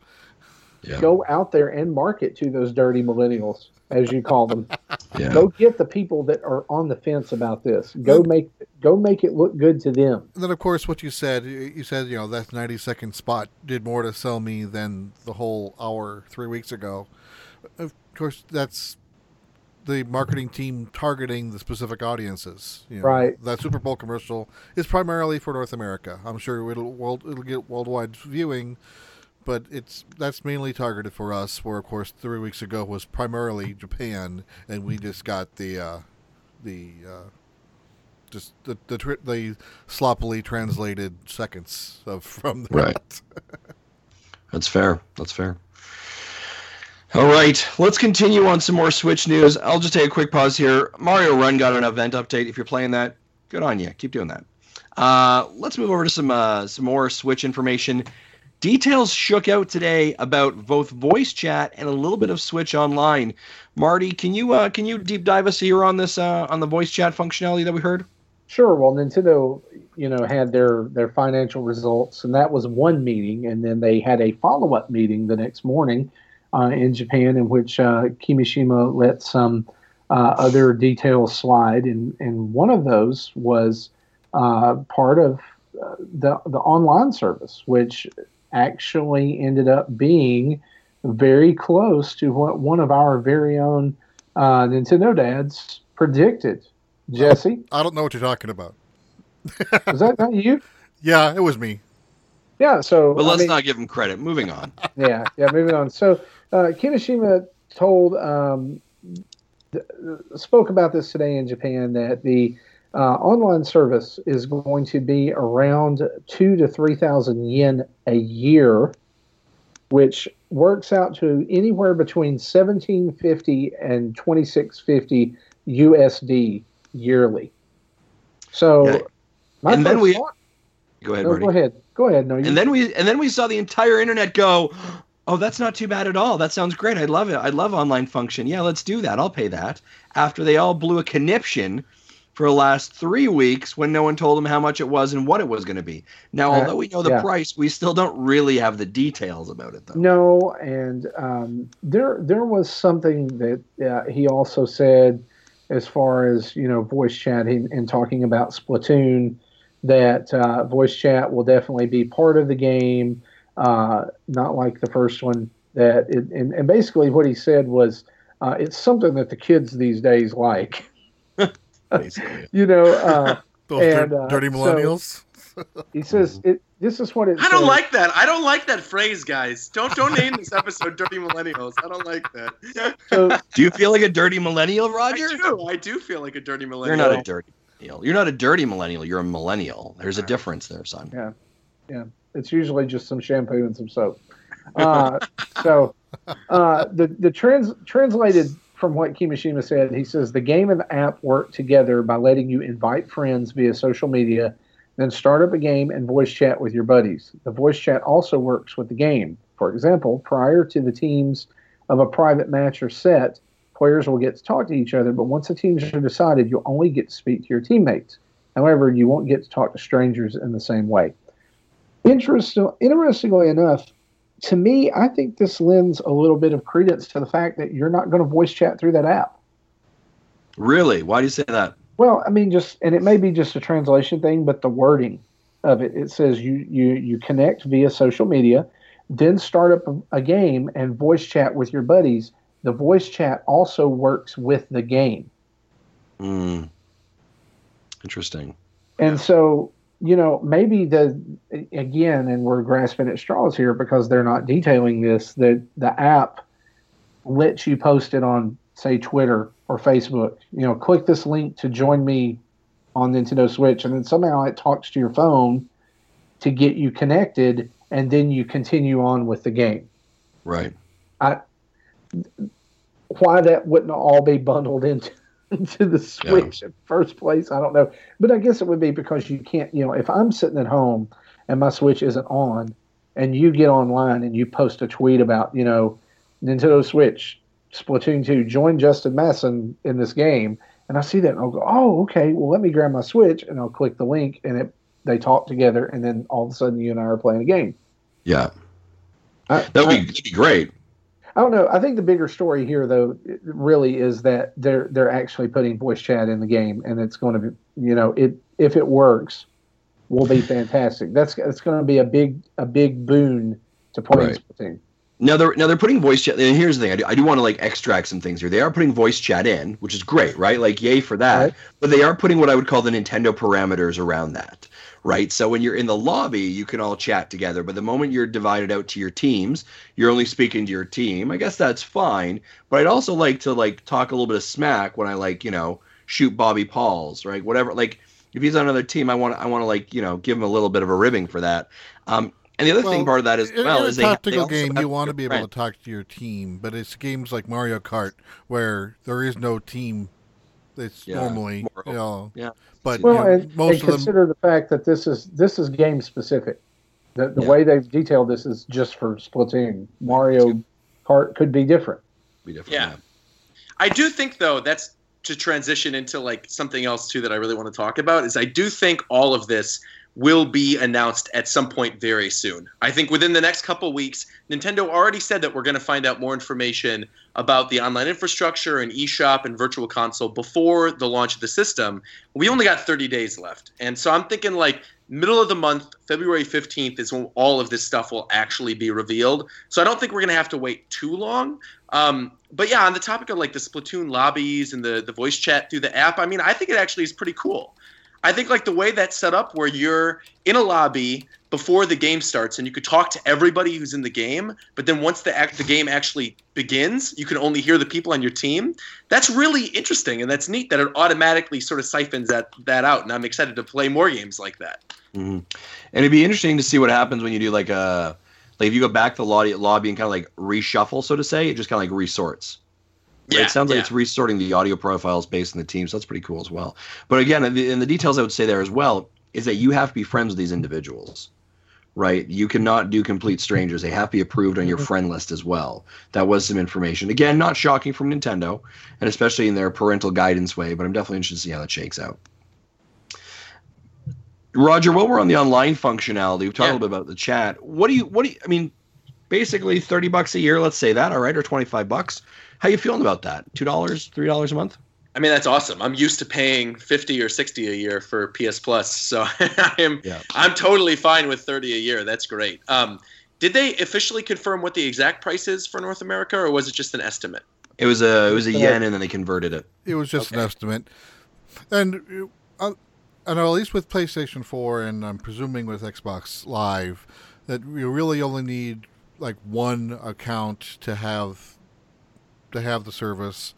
Yeah. go out there and market to those dirty millennials, as you call them. Yeah. Go get the people that are on the fence about this. Go make go make it look good to them. And then, of course, what you said, you you said, you know, that 90 second spot did more to sell me than the whole hour three weeks ago. Of course, that's the marketing team targeting the specific audiences. You know, Right. That Super Bowl commercial is primarily for North America. I'm sure it'll world, it'll get worldwide viewing, but it's that's mainly targeted for us. Where, of course, three weeks ago was primarily Japan, and we just got the uh, the uh, just the the, the sloppily translated seconds of from that. Right. That's fair. That's fair. All right, let's continue on some more Switch news. I'll just take a quick pause here. Mario Run got an event update. If you're playing that, good on you. Keep doing that. Uh, let's move over to some uh, some more Switch information. Details shook out today about both voice chat and a little bit of Switch Online. Marty, can you uh, can you deep dive us here on this uh, on the voice chat functionality that we heard? Sure. Well, Nintendo, you know, had their their financial results, and that was one meeting, and then they had a follow up meeting the next morning uh, in Japan, in which uh, Kimishima let some uh, other details slide, and and one of those was uh, part of uh, the the online service, which actually ended up being very close to what one of our very own uh, Nintendo dads predicted. Jesse, I don't know what you're talking about. was that not you? Yeah, it was me. Yeah. So, But let's mean, not give him credit. Moving on. yeah, yeah. Moving on. So, uh, Kimishima told um, th- spoke about this today in Japan that the uh, online service is going to be around two to three thousand yen a year, which works out to anywhere between seventeen fifty and twenty six fifty USD yearly. So, Yeah. my And then we- thought- Go ahead, no, Marty. go ahead, go ahead. No, you, and then we and then we saw the entire internet go oh that's not too bad at all that sounds great i love it i love online function yeah let's do that i'll pay that after they all blew a conniption for the last three weeks when no one told them how much it was and what it was going to be now although we know the yeah. price we still don't really have the details about it though No, and um, there there was something that uh, he also said as far as you know voice chat and, and talking about Splatoon that uh, voice chat will definitely be part of the game, uh, not like the first one. That it, and, and basically what he said was uh, it's something that the kids these days like. basically. You know, uh, Those dir- And, uh, dirty so- millennials. he says it. This is what it. I don't like that. I don't like that phrase, guys. Don't don't name this episode "Dirty Millennials." I don't like that. So, do you feel like a dirty millennial Roger? I roger do. I do feel like a dirty millennial. you're not a dirty millennial you're not a dirty millennial you're a millennial there's a difference there son Yeah, yeah. It's usually just some shampoo and some soap. Uh, so uh, the the trans translated from what Kimishima said, he says the game and the app work together by letting you invite friends via social media, then start up a game and voice chat with your buddies. The voice chat also works with the game. For example, prior to the teams of a private match are set, players will get to talk to each other, but once the teams are decided, you'll only get to speak to your teammates. However, you won't get to talk to strangers in the same way. Interesting, interestingly enough, to me, I think this lends a little bit of credence to the fact that you're not going to voice chat through that app. Really? Why do you say that? Well, I mean, just and it may be just a translation thing, but the wording of it it says you you you connect via social media, then start up a, a game and voice chat with your buddies. The voice chat also works with the game. Hmm. Interesting. And so, you know, maybe the again, and we're grasping at straws here because they're not detailing this. That the app lets you post it on, say, Twitter or Facebook. You know, click this link to join me on Nintendo Switch, and then somehow it talks to your phone to get you connected, and then you continue on with the game. Right. I why that wouldn't all be bundled into into the Switch in first place, I don't know. But I guess it would be because you can't, you know, if I'm sitting at home and my Switch isn't on, and you get online and you post a tweet about, you know, Nintendo Switch, Splatoon 2, join Justin Masson in this game, and I see that and I'll go, oh, okay, well, let me grab my Switch and I'll click the link and it they talk together, and then all of a sudden you and I are playing a game. Yeah. I, That would be, be great. Oh, I don't know. I think the bigger story here, though, really is that they're they're actually putting voice chat in the game, and it's going to be, you know, it if it works, will be fantastic. That's it's going to be a big a big boon to playing Right. Now they're now they're putting voice chat. And here's the thing: I do, I do want to like extract some things here. They are putting voice chat in, which is great, right? Like, yay for that. Right. But they are putting what I would call the Nintendo parameters around that, right? So when you're in the lobby, you can all chat together. But the moment you're divided out to your teams, you're only speaking to your team. I guess that's fine. But I'd also like to like talk a little bit of smack when I like you know shoot Bobby Pauls, right? Whatever. Like if he's on another team, I want I want to like you know give him a little bit of a ribbing for that. Um, and the other thing part of that as well in is a they tactical they also game, you want to be able to talk to your team, but it's games like Mario Kart where there is no team. It's Yeah, normally, more you know, yeah. but Well, you know, and, most and of them. consider the fact that this is this is game specific. The the Yeah. way they've detailed this is just for Splatoon. Mario Kart could be different. Be different, Yeah. I do think though that's to transition into like something else too that I really want to talk about is I do think all of this will be announced at some point very soon. I think within the next couple weeks, Nintendo already said that we're going to find out more information about the online infrastructure and eShop and Virtual Console before the launch of the system. We only got 30 days left. And so I'm thinking like middle of the month, February 15th is when all of this stuff will actually be revealed. So I don't think we're going to have to wait too long. Um, but yeah, on the topic of like the Splatoon lobbies and the the voice chat through the app, I mean, I think it actually is pretty cool. I think like the way that's set up, where you're in a lobby before the game starts, and you could talk to everybody who's in the game, but then once the act the game actually begins, you can only hear the people on your team. That's really interesting, and that's neat that it automatically sort of siphons that that out. And I'm excited to play more games like that. hmm And it'd be interesting to see what happens when you do like a like if you go back to the lobby, lobby and kind of like reshuffle, so to say, it just kind of like resorts. Yeah, it sounds like yeah. it's resorting the audio profiles based on the team, so that's pretty cool as well. But again, in the, details I would say there as well is that you have to be friends with these individuals, right? You cannot do complete strangers; they have to be approved on your mm-hmm. friend list as well. That was some information. Again, not shocking from Nintendo, and especially in their parental guidance way. But I'm definitely interested to see how that shakes out. Roger, while we're on the online functionality, we've talked Yeah. a little bit about the chat. What do you? What do you? I mean, basically thirty bucks a year. Let's say that, all right, or twenty five bucks. How you feeling about that? Two dollars, three dollars a month? I mean, that's awesome. I'm used to paying 50 or 60 a year for PS Plus, so I am Yeah. I'm totally fine with 30 a year. That's great. Um, did they officially confirm what the exact price is for North America, or was it just an estimate? It was a it was a Yeah. yen, and then they converted it. It was just an estimate, and uh, I know at least with PlayStation Four, and I'm presuming with Xbox Live, that you really only need like one account to have to have the service,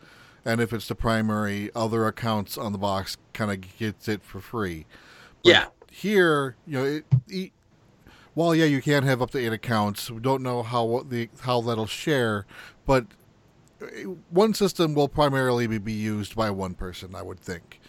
and if it's the primary, other accounts on the box kind of gets it for free. But Yeah. Here, you know, it, e Well, yeah, you can have up to eight accounts. We don't know how what the how that'll share, but uh, one system will primarily be, be used by one person, I would think.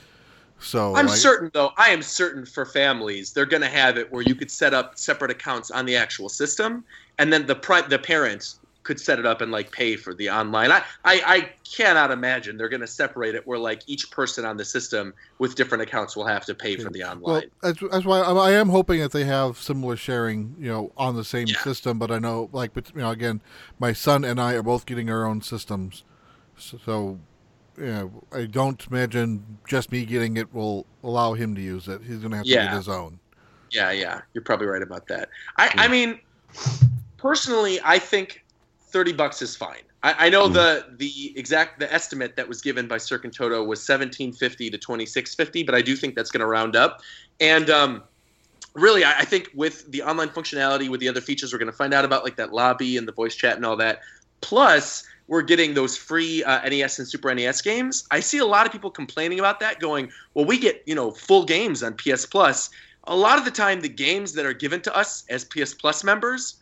So I'm like- certain, though. I am certain for families, they're going to have it where you could set up separate accounts on the actual system, and then the pri- the parents could set it up and like pay for the online. I I, I cannot imagine they're going to separate it where like each person on the system with different accounts will have to pay for the Well, online. that's, that's why I, I am hoping that they have similar sharing, you know, on the same Yeah. system. But I know, like, you know, again, my son and I are both getting our own systems, so, so yeah, I don't imagine just me getting it will allow him to use it. He's going to have to Yeah. get his own. Yeah, yeah, you're probably right about that. I, I mean, personally, I think thirty bucks is fine. I, I know the the exact the estimate that was given by Serkan Toto was seventeen fifty to twenty six fifty, but I do think that's going to round up. And um, really, I, I think with the online functionality, with the other features, we're going to find out about like that lobby and the voice chat and all that. Plus, we're getting those free uh, NES and Super NES games. I see a lot of people complaining about that, going, "Well, we get you know full games on PS Plus." A lot of the time, the games that are given to us as PS Plus members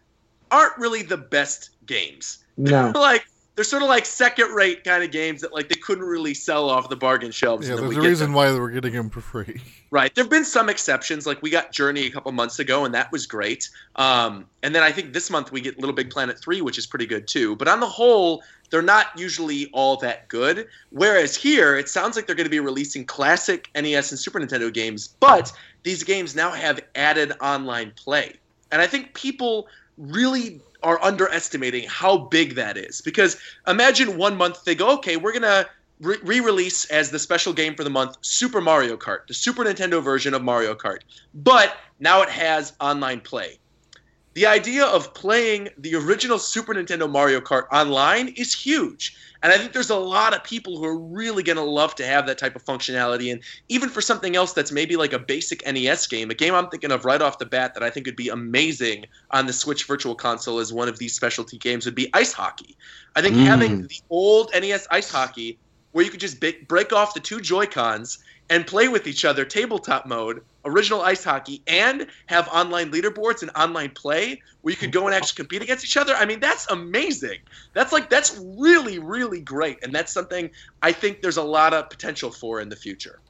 aren't really the best games. No. like they're sort of like second rate kind of games that like they couldn't really sell off the bargain shelves. Yeah, there's a reason them. why they were getting them for free. Right. There have been some exceptions. Like we got Journey a couple months ago, and that was great. Um, and then I think this month we get Little Big Planet 3, which is pretty good too. But on the whole, they're not usually all that good. Whereas here, it sounds like they're going to be releasing classic NES and Super Nintendo games, but these games now have added online play. And I think people really are underestimating how big that is. Because imagine one month they go, okay, we're going to re release as the special game for the month Super Mario Kart, the Super Nintendo version of Mario Kart. But now it has online play. The idea of playing the original Super Nintendo Mario Kart online is huge. And I think there's a lot of people who are really going to love to have that type of functionality. And even for something else that's maybe like a basic NES game, a game I'm thinking of right off the bat that I think would be amazing on the Switch Virtual Console as one of these specialty games would be ice hockey. I think Mm. having the old NES ice hockey where you could just break off the two Joy Cons and play with each other, tabletop mode, original ice hockey, and have online leaderboards and online play where you could go and actually compete against each other. I mean, that's amazing. That's like that's really, really great, and that's something I think there's a lot of potential for in the future.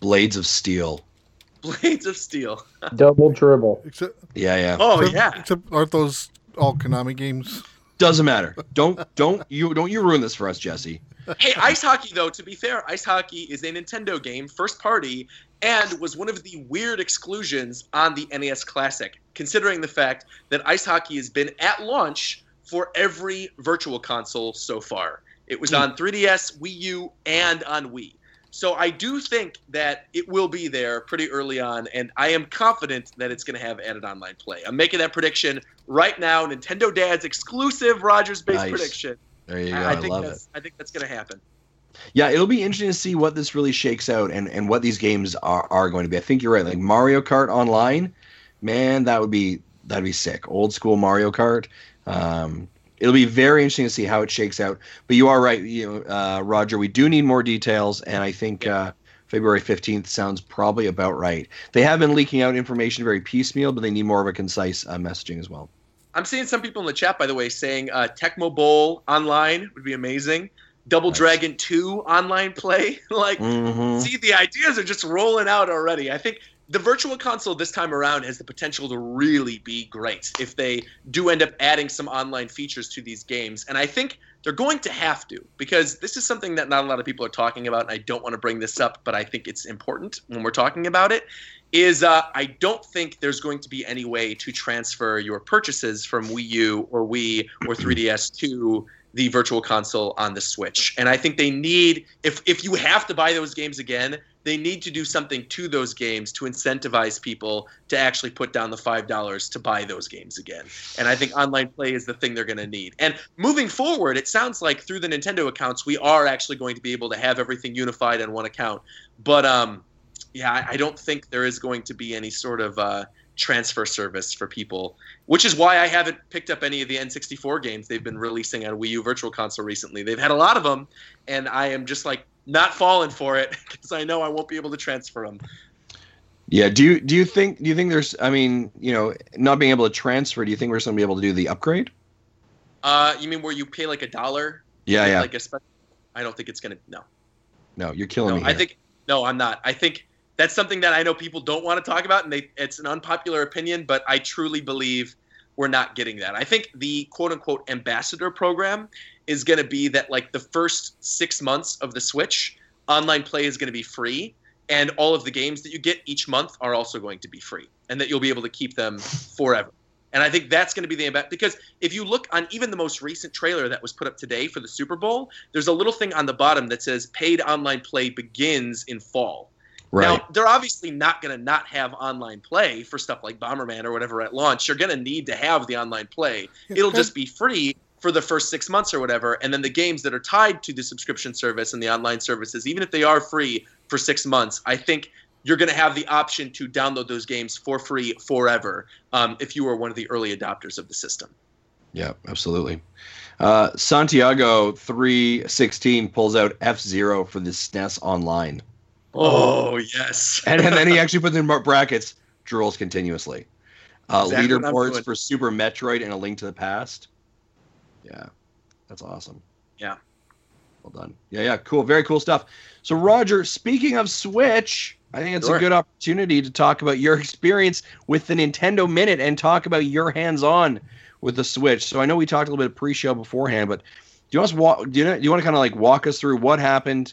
Blades of Steel. Blades of Steel. Double dribble. Except, Yeah, yeah. Oh except, yeah. except aren't those all Konami games? Doesn't matter. Don't don't you don't you ruin this for us, Jesse. Hey, ice hockey though. To be fair, ice hockey is a Nintendo game, first party, and was one of the weird exclusions on the NES Classic. Considering the fact that ice hockey has been at launch for every virtual console so far, it was hmm. on 3DS, Wii U, and on Wii. So I do think that it will be there pretty early on, and I am confident that it's going to have added online play. I'm making that prediction right now. Nintendo Dad's exclusive Rogersbase Nice. prediction. There you go. I, I, I think love it. I think that's going to happen. Yeah, it'll be interesting to see what this really shakes out and, and what these games are, are going to be. I think you're right. Like Mario Kart Online, man, that would be that'd be sick. Old school Mario Kart. Um, it'll be very interesting to see how it shakes out. But you are right, you know, uh, Roger. We do need more details, and I think uh, February fifteenth sounds probably about right. They have been leaking out information very piecemeal, but they need more of a concise uh, messaging as well. I'm seeing some people in the chat, by the way, saying uh, Tecmo Bowl online would be amazing. Double Nice. Dragon 2 online play. like, Mhm. see, the ideas are just rolling out already. I think the virtual console this time around has the potential to really be great if they do end up adding some online features to these games. And I think they're going to have to because this is something that not a lot of people are talking about. And I don't want to bring this up, but I think it's important when we're talking about it. Is uh, I don't think there's going to be any way to transfer your purchases from Wii U or Wii or 3DS to the virtual console on the Switch. And I think they need if if you have to buy those games again, they need to do something to those games to incentivize people to actually put down the five dollars to buy those games again. And I think online play is the thing they're going to need. And moving forward, it sounds like through the Nintendo accounts, we are actually going to be able to have everything unified on one account. But um, yeah, I, I don't think there is going to be any sort of uh, transfer service for people, which is why I haven't picked up any of the N64 games they've been releasing on Wii U Virtual Console recently. They've had a lot of them, and I am just like not falling for it because I know I won't be able to transfer them. Yeah. Do you do you think do you think there's I mean you know not being able to transfer? Do you think we're going to be able to do the upgrade? Uh, you mean where you pay like a dollar? Yeah, yeah. Like a spe- I don't think it's gonna. No, no, you're killing no. me. I think no, I'm not. I think that's something that I know people don't want to talk about, and they it's an unpopular opinion, but I truly believe we're not getting that. I think the quote unquote ambassador program is going to be that like the first six months of the Switch, online play is going to be free, and all of the games that you get each month are also going to be free, and that you'll be able to keep them forever. And I think that's going to be the ambassador because if you look on even the most recent trailer that was put up today for the Super Bowl, there's a little thing on the bottom that says paid online play begins in fall. Right. Now, they're obviously not going to not have online play for stuff like Bomberman or whatever at launch. You're going to need to have the online play. It'll just be free for the first six months or whatever. And then the games that are tied to the subscription service and the online services, even if they are free for six months, I think you're going to have the option to download those games for free forever um, if you are one of the early adopters of the system. Yeah, absolutely. Uh, Santiago three sixteen pulls out F Zero for the SNES Online, Oh, yes. and, and then he actually puts in brackets drools continuously. Uh, Exactly leaderboards for Super Metroid and A Link to the Past. Yeah, that's awesome. Yeah. Well done. Yeah, yeah, cool. Very cool stuff. So, Roger, speaking of Switch, I think it's Sure. a good opportunity to talk about your experience with the Nintendo Minute and talk about your hands-on with the Switch. So, I know we talked a little bit of pre-show beforehand, but do you want to walk? Do you, do you want to kind of like walk us through what happened,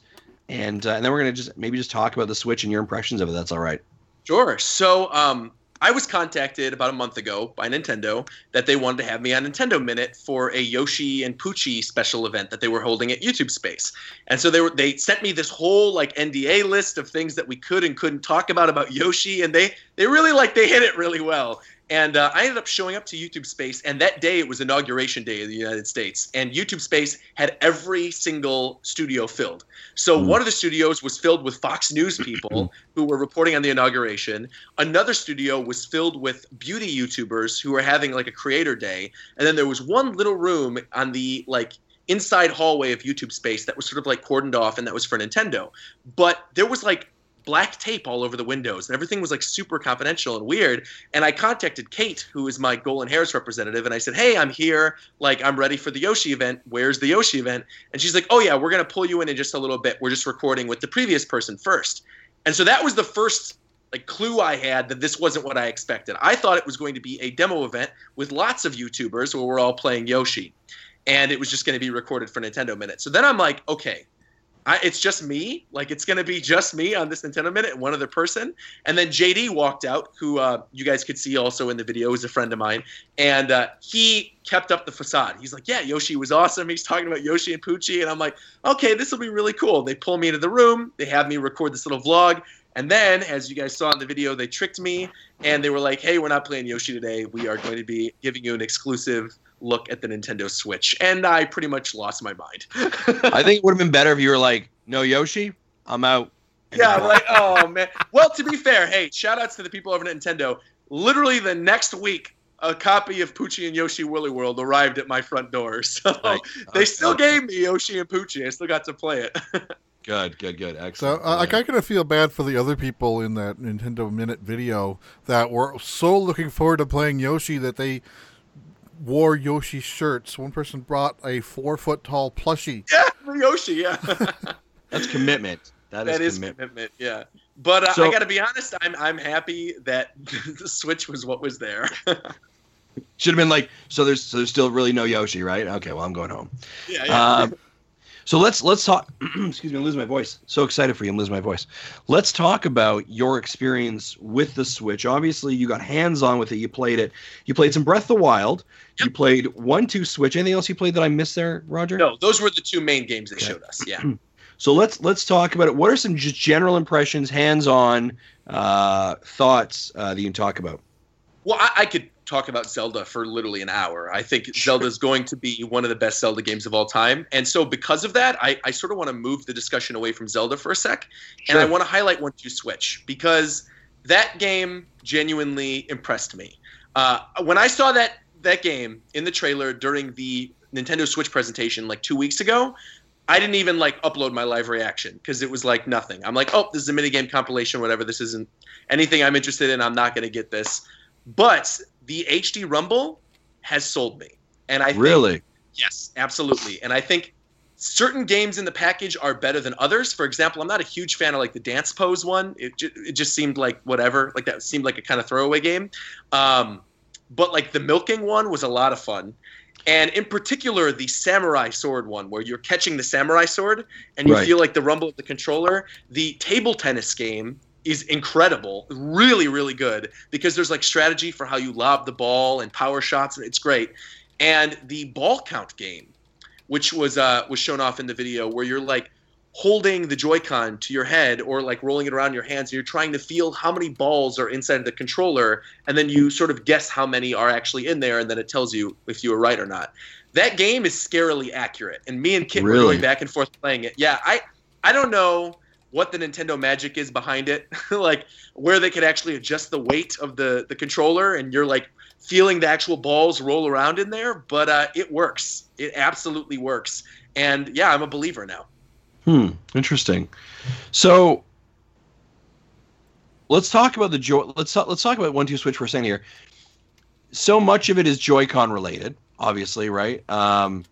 and uh, and then we're gonna just maybe just talk about the Switch and your impressions of it. That's all right. Sure. So, um, I was contacted about a month ago by Nintendo that they wanted to have me on Nintendo Minute for a Yoshi and Poochy special event that they were holding at YouTube Space. And so they were they sent me this whole like NDA list of things that we could and couldn't talk about about Yoshi, and they they really like they hit it really well. And uh, I ended up showing up to YouTube Space, and that day it was inauguration day in the United States, and YouTube Space had every single studio filled. So Mm. one of the studios was filled with Fox News people who were reporting on the inauguration. Another studio was filled with beauty YouTubers who were having like a creator day, and then there was one little room on the like inside hallway of YouTube Space that was sort of like cordoned off, and that was for Nintendo. But there was like black tape all over the windows and everything was like super confidential and weird and i contacted kate who is my golin harris representative and i said hey i'm here. Like i'm ready for the yoshi event. Where's the yoshi event? And she's like oh yeah we're going to pull you in in just a little bit. We're just recording with the previous person first. And so that was the first like clue i had that this wasn't what i expected. I thought it was going to be a demo event with lots of youtubers where we're all playing yoshi and it was just going to be recorded for nintendo minute. So then i'm like okay I, it's just me. Like it's gonna be just me on this Nintendo Minute, one other person. And then JD walked out, who uh, you guys could see also in the video, is a friend of mine, and uh, he kept up the facade. He's like, "Yeah, Yoshi was awesome." He's talking about Yoshi and Poochy, and I'm like, "Okay, this will be really cool." They pull me into the room. They have me record this little vlog, and then, as you guys saw in the video, they tricked me, and they were like, "Hey, we're not playing Yoshi today. We are going to be giving you an exclusive." Look at the Nintendo Switch, and I pretty much lost my mind. I think it would have been better if you were like, "No Yoshi, I'm out." And Yeah, you- like oh man. Well, to be fair, hey, shout outs to the people over at Nintendo. Literally the next week, a copy of Poochy and Yoshi Woolly World arrived at my front door. So Nice. they still gave me Yoshi and Poochy. I still got to play it. Good, good, good. So Excellent. uh, I Yeah. kind of feel bad for the other people in that Nintendo Minute video that were so looking forward to playing Yoshi that they wore Yoshi shirts. One person brought a four foot tall plushie. yeah, the Yoshi. Yeah, That's commitment. That is, that is commitment. commitment. Yeah, but uh, So- I got to be honest. I'm I'm happy that the Switch was what was there. Should have been like, so there's so there's still really no Yoshi, right? Okay, well I'm going home. yeah, yeah. Um, so let's let's talk. excuse me, I'm my voice. So excited for you, I'm losing my voice. Let's talk about your experience with the Switch. Obviously, you got hands on with it. You played it. You played some Breath of the Wild. You played one two Switch. Anything else you played that I missed there, Roger? no, those were the two main games they Okay. showed us. Yeah. So let's let's talk about it. What are some just general impressions, hands on uh, thoughts uh, that you can talk about? Well, I, I could talk about Zelda for literally an hour. I think Sure. is going to be one of the best Zelda games of all time. And so, because of that, I, I sort of want to move the discussion away from Zelda for a sec. And I want to highlight One Two Switch because that game genuinely impressed me. Uh, when I saw that that game in the trailer during the Nintendo Switch presentation like two weeks ago, I didn't even like upload my live reaction because it was like nothing. I'm like, oh, this is a minigame compilation, whatever. This isn't anything I'm interested in. I'm not going to get this. But the HD Rumble has sold me, and I think, Really? yes, absolutely. And I think certain games in the package are better than others. For example, I'm not a huge fan of like the dance pose one. It ju- it just seemed like whatever. Like that seemed like a kind of throwaway game. Um, but like the milking one was a lot of fun. And in particular, the samurai sword one, where you're catching the samurai sword and you Right. feel like the rumble of the controller. The table tennis game is incredible, really, really good because there's like strategy for how you lob the ball and power shots, and it's great. And the ball count game, which was uh, was shown off in the video, where you're like holding the Joy-Con to your head or like rolling it around your hands, and you're trying to feel how many balls are inside of the controller, and then you sort of guess how many are actually in there, and then it tells you if you were right or not. That game is scarily accurate, and me and Kit were going back and forth playing it. Yeah, I I don't know what the Nintendo magic is behind it, like where they could actually adjust the weight of the the controller, and you're like feeling the actual balls roll around in there, but uh, it works. It absolutely works, and yeah, I'm a believer now. Hmm. Interesting. So let's talk about the joy. Let's talk, let's talk about one two switch a second here. So much of it is Joy-Con related, obviously, right? Um,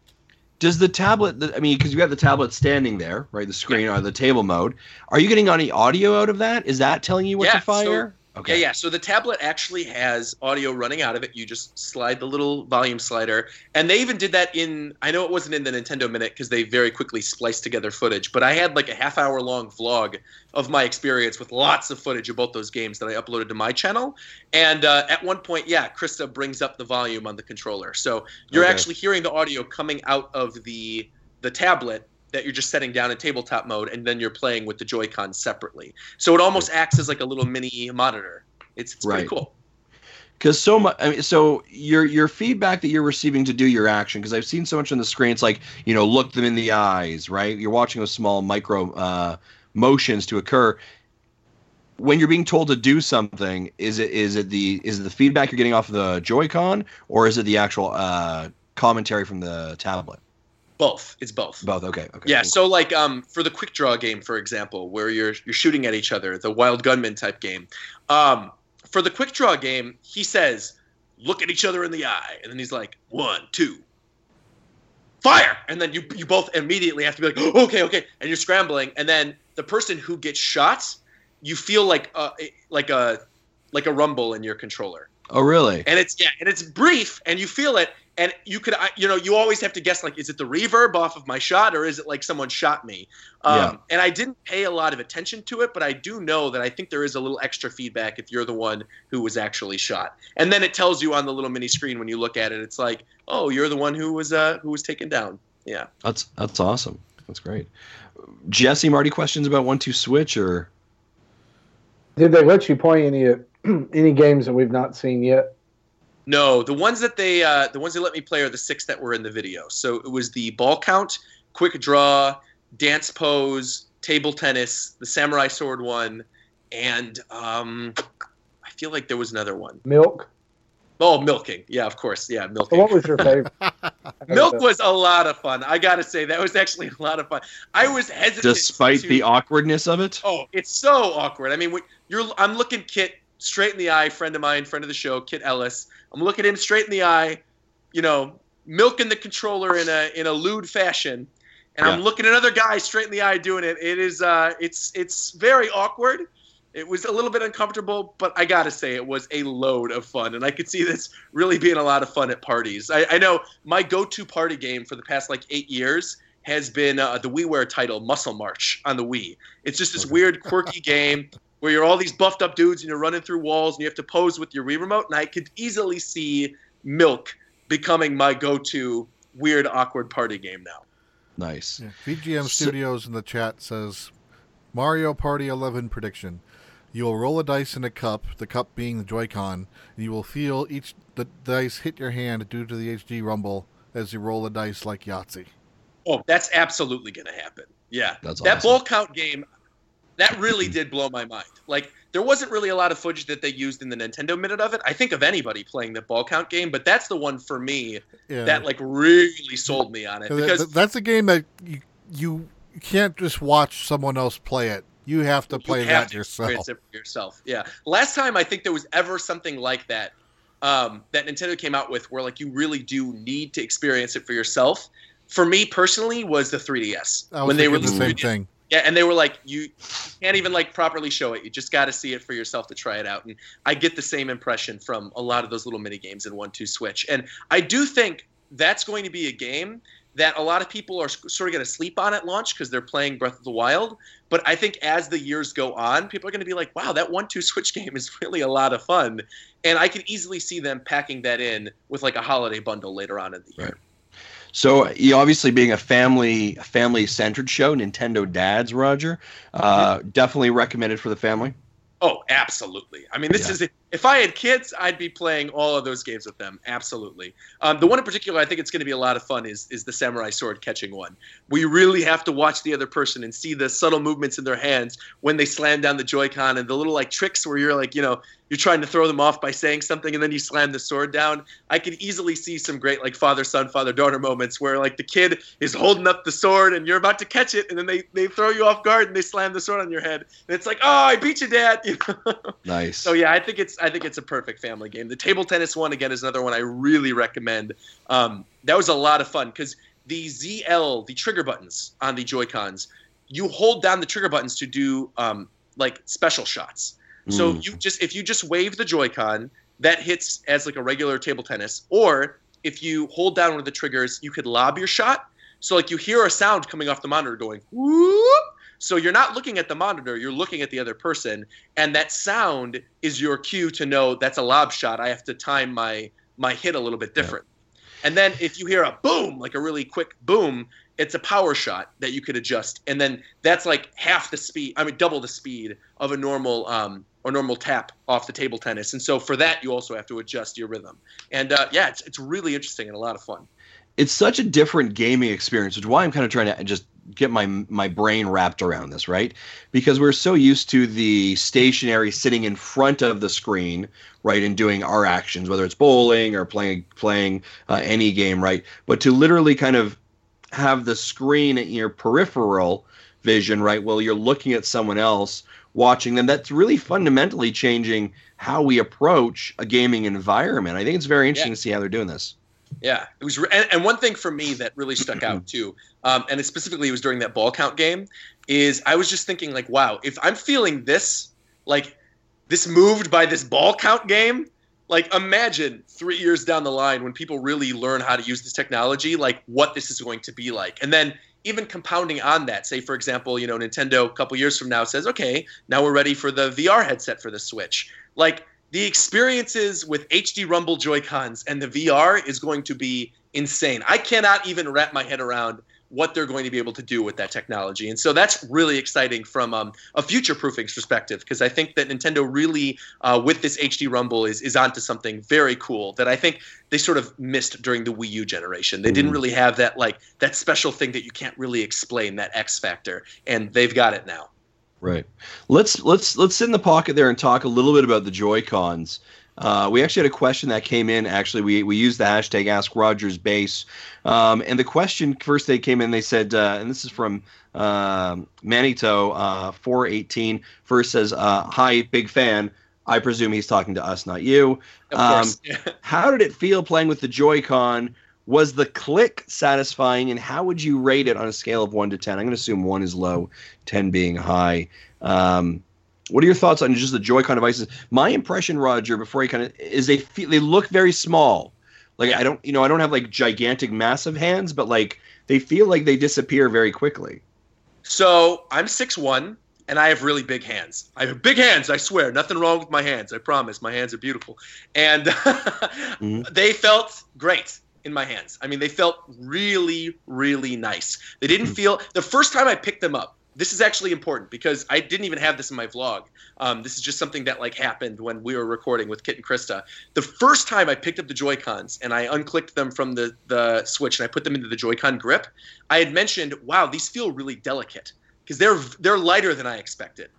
does the tablet? I mean, because you got the tablet standing there, right? The screen or the table mode. Are you getting any audio out of that? Is that telling you what Yeah, to fire? Yeah, yeah. So the tablet actually has audio running out of it. You just slide the little volume slider, and they even did that in. I know it wasn't in the Nintendo Minute because they very quickly spliced together footage, but I had like a half hour long vlog of my experience with lots of footage of both those games that I uploaded to my channel. And uh, at one point, yeah, Krista brings up the volume on the controller, so you're Okay. actually hearing the audio coming out of the the tablet that you're just setting down in tabletop mode, and then you're playing with the Joy-Con separately. So it almost acts as like a little mini monitor. It's, it's pretty cool. because so much I mean, so your your feedback that you're receiving to do your action because i've seen so much on the screen it's like you know look them in the eyes right you're watching those small micro uh, motions to occur when you're being told to do something is it is it the is it the feedback you're getting off of the joy-con or is it the actual uh, commentary from the tablet Both. It's both. both okay okay Yeah, so like um, for the quick draw game, for example, where you're you're shooting at each other, the wild gunman type game. Um, for the quick draw game, he says, "Look at each other in the eye," and then he's like, "One, two, fire!" And then you you both immediately have to be like, "Oh, "Okay, okay," and you're scrambling, and then the person who gets shot, you feel like a like a like a rumble in your controller oh really and it's yeah, and it's brief, and you feel it, and you could, I- you know, you always have to guess like, is it the reverb off of my shot, or is it like someone shot me? Um, Yeah. And I didn't pay a lot of attention to it, but I do know that I think there is a little extra feedback if you're the one who was actually shot, and then it tells you on the little mini screen when you look at it, it's like, oh, you're the one who was uh who was taken down. Yeah. that's that's awesome that's great jesse marty questions about one two switch or Did they let you play any any games that we've not seen yet? No, the ones that they uh, the ones they let me play are the six that were in the video. So it was the ball count, quick draw, dance pose, table tennis, the samurai sword one, and um, I feel like there was another one. Milk. Oh, milking. Yeah, of course. Yeah, So milking. what was your favorite? Milk was a lot of fun. I gotta say that was actually a lot of fun. I was hesitant. despite to- the awkwardness of it Oh, it's so awkward. I mean, when you're I'm looking Kit straight in the eye, friend of mine, friend of the show, Kit Ellis. I'm looking him straight in the eye, you know, milking the controller in a in a lewd fashion. And I'm Yeah. looking another guy straight in the eye doing it. It is uh it's it's very awkward. It was a little bit uncomfortable, but I gotta say it was a load of fun, and I could see this really being a lot of fun at parties. I, I know my go-to party game for the past like eight years has been uh, the WiiWare title Muscle March on the Wii. It's just this weird, quirky game where you're all these buffed up dudes and you're running through walls and you have to pose with your Wii remote. And I could easily see Milk becoming my go-to weird, awkward party game now. nice Yeah. VGM So- Studios in the chat says Mario Party 11 prediction. You will roll a dice in a cup, the cup being the Joy-Con, and you will feel each the dice hit your hand due to the HD rumble as you roll the dice like Yahtzee. Oh, that's absolutely going to happen. Yeah. That's that awesome. ball count game, that really did blow my mind. Like, there wasn't really a lot of footage that they used in the Nintendo minute of it. I think of anybody playing the ball count game, but that's the one for me Yeah. that like really sold me on it because that's a game that you you can't just watch someone else play it. You have to play you have that to yourself. experience it for yourself. Yeah. Last time I think there was ever something like that um, that Nintendo came out with, where like you really do need to experience it for yourself. For me personally, was the 3DS I was when they were the same 3DS. thing. Yeah, and they were like, you can't even like properly show it. You just got to see it for yourself to try it out. And I get the same impression from a lot of those little mini games in One Two Switch. And I do think that's going to be a game that a lot of people are sort of going to sleep on at launch because they're playing Breath of the Wild. But I think as the years go on, people are going to be like, wow, that One Two Switch game is really a lot of fun. And I can easily see them packing that in with like a holiday bundle later on in the year. Right. So, you obviously being a family family centered show, Nintendo Dads, Roger, uh, definitely recommended for the family. Oh, absolutely. I mean, this Yeah. is if I had kids, I'd be playing all of those games with them. Absolutely. Um, the one in particular, I think it's going to be a lot of fun. Is is the samurai sword catching one? We really have to watch the other person and see the subtle movements in their hands when they slam down the Joy-Con and the little like tricks where you're like, you know, you're trying to throw them off by saying something and then you slam the sword down. I could easily see some great like father son father daughter moments where like the kid is holding up the sword and you're about to catch it and then they they throw you off guard and they slam the sword on your head and it's like, oh, I beat you, dad. You know? Nice. So yeah, I think it's I think it's a perfect family game. The table tennis one again is another one I really recommend. Um, that was a lot of fun because the ZL, the trigger buttons on the Joy Cons, you hold down the trigger buttons to do um, like special shots. So Mm. you just if you just wave the Joy-Con, that hits as like a regular table tennis. Or if you hold down one of the triggers, you could lob your shot. So like you hear a sound coming off the monitor going whoop. So you're not looking at the monitor, you're looking at the other person, and that sound is your cue to know that's a lob shot. I have to time my my hit a little bit different. And then if you hear a boom, like a really quick boom, it's a power shot that you could adjust. And then that's like half the speed, I mean double the speed of a normal um or normal tap off the table tennis. And so for that you also have to adjust your rhythm. And uh, yeah, it's it's really interesting and a lot of fun. it's such a different gaming experience, which is why I'm kind of trying to just get my my brain wrapped around this, right? Because we're so used to the stationary sitting in front of the screen, right, and doing our actions, whether it's bowling or playing playing uh, any game, right? But to literally kind of have the screen in your peripheral vision, right, while you're looking at someone else watching them, that's really fundamentally changing how we approach a gaming environment. I think it's very interesting to see how they're doing this. Yeah, it was, re- and, and one thing for me that really stuck out too, um, and it specifically it was during that ball count game, is I was just thinking like, wow, if I'm feeling this, like, this moved by this ball count game, like, imagine three years down the line when people really learn how to use this technology, like, what this is going to be like, and then even compounding on that, say for example, you know, Nintendo a couple years from now says, okay, now we're ready for the VR headset for the Switch, like the experiences with HD Rumble Joy Cons and the VR is going to be insane. I cannot even wrap my head around what they're going to be able to do with that technology. And so that's really exciting from um, a future proofing perspective because I think that Nintendo really, uh, with this HD Rumble, is, is onto something very cool that I think they sort of missed during the Wii U generation. They didn't Mhm. really have that like that special thing that you can't really explain, that X factor, and they've got it now. Right. Let's let's let's sit in the pocket there and talk a little bit about the Joy Cons. Uh, we actually had a question that came in. Actually, we we used the hashtag Ask Rogersbase, um, and the question first they came in. They said, uh, and this is from um Manito uh, four eighteen. First says, uh, "Hi, big fan." I presume he's talking to us, not you. Um. How did it feel playing with the Joy-Con? Was the click satisfying, and how would you rate it on a scale of one to ten? I'm going to assume one is low, ten being high. Um, what are your thoughts on just the Joy-Con devices? My impression, Roger, before you kind of is they feel, they look very small. Like I don't, you know, I don't have like gigantic, massive hands, but like they feel like they disappear very quickly. So I'm six one, and I have really big hands. I have big hands. I swear, nothing wrong with my hands. I promise. My hands are beautiful, and they felt great in my hands. I mean, they felt really, really nice. They didn't feel the first time I picked them up. This is actually important because I didn't even have this in my vlog. Um, this is just something that like happened when we were recording with Kit and Krista. The first time I picked up the Joy Cons and I unclicked them from the the Switch and I put them into the Joy-Con grip, I had mentioned, "Wow, these feel really delicate." because they're they're lighter than I expected.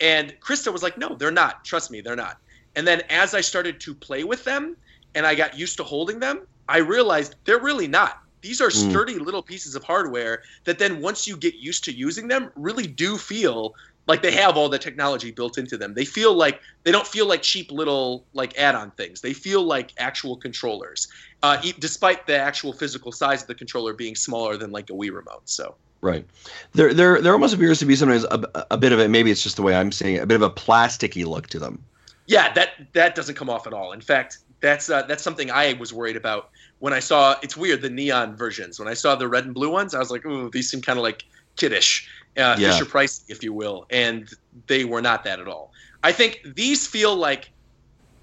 And Krista was like, "No, they're not. Trust me, they're not." And then as I started to play with them and I got used to holding them, I realized they're really not. These are Mm. sturdy little pieces of hardware that then once you get used to using them, really do feel like they have all the technology built into them. They feel like they don't feel like cheap little like add-on things. They feel like actual controllers, uh, e- despite the actual physical size of the controller being smaller than like a Wii remote. So Right. There, there, there almost appears to be sometimes a, a bit of it. Maybe it's just the way I'm seeing it. A bit of a plasticky look to them. yeah, that that doesn't come off at all. In fact, that's uh, that's something I was worried about when I saw. It's weird the neon versions. When I saw the red and blue ones, I was like, ooh, these seem kind of like kiddish, uh, Yeah. Fisher Price, if you will, and they were not that at all. I think these feel like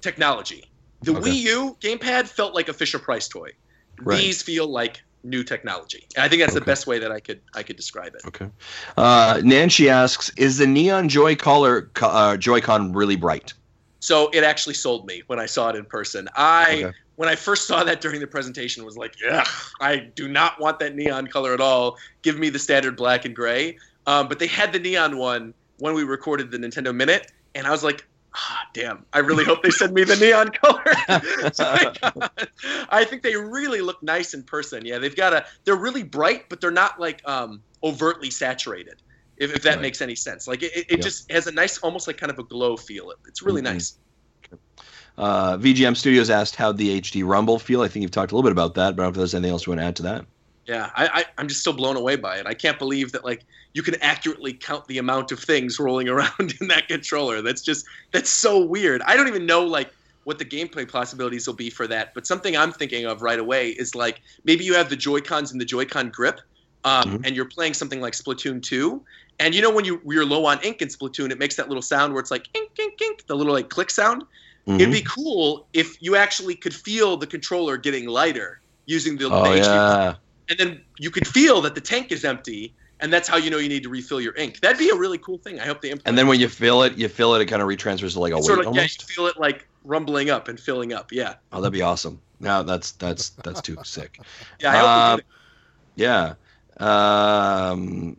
technology. The Okay. Wii U gamepad felt like a Fisher Price toy. Right. These feel like new technology. And I think that's the best way that I could I could describe it. Okay. Uh, Nancy asks, "Is the neon Joy color uh, Joy-Con really bright?" So it actually sold me when I saw it in person. I Okay. when I first saw that during the presentation was like, yeah, I do not want that neon color at all. Give me the standard black and gray. Um, but they had the neon one when we recorded the Nintendo Minute, and I was like, ah, damn, I really hope they send me the neon color. So I, think they really look nice in person. Yeah, they've got a. They're really bright, but they're not like um, overtly saturated. If, if that Right. makes any sense, like it, it, Yeah. just has a nice, almost like kind of a glow feel. It's really Mhm. nice. Uh, VGM Studios asked, "How'd the HD Rumble feel?" I think you've talked a little bit about that, but I don't know if there's anything else you want to add to that. Yeah, I, I I'm just still blown away by it. I can't believe that like you can accurately count the amount of things rolling around in that controller. That's just that's so weird. I don't even know like what the gameplay possibilities will be for that. But something I'm thinking of right away is like maybe you have the Joy Cons and the Joy-Con grip, um, Mhm. and you're playing something like Splatoon 2, and you know when you you're low on ink in Splatoon, it makes that little sound where it's like ink ink ink, the little like click sound. Mhm. It'd be cool if you actually could feel the controller getting lighter using the, oh the HD yeah, and then you could feel that the tank is empty, and that's how you know you need to refill your ink. That'd be a really cool thing. I hope they implement. and then when you fill it, you fill it, it kind of retransfers to like a It's weight sort of yeah, you feel it like rumbling up and filling up. Yeah, Oh, that'd be awesome. No, that's that's that's too sick. yeah. I hope Uh, Yeah. Um,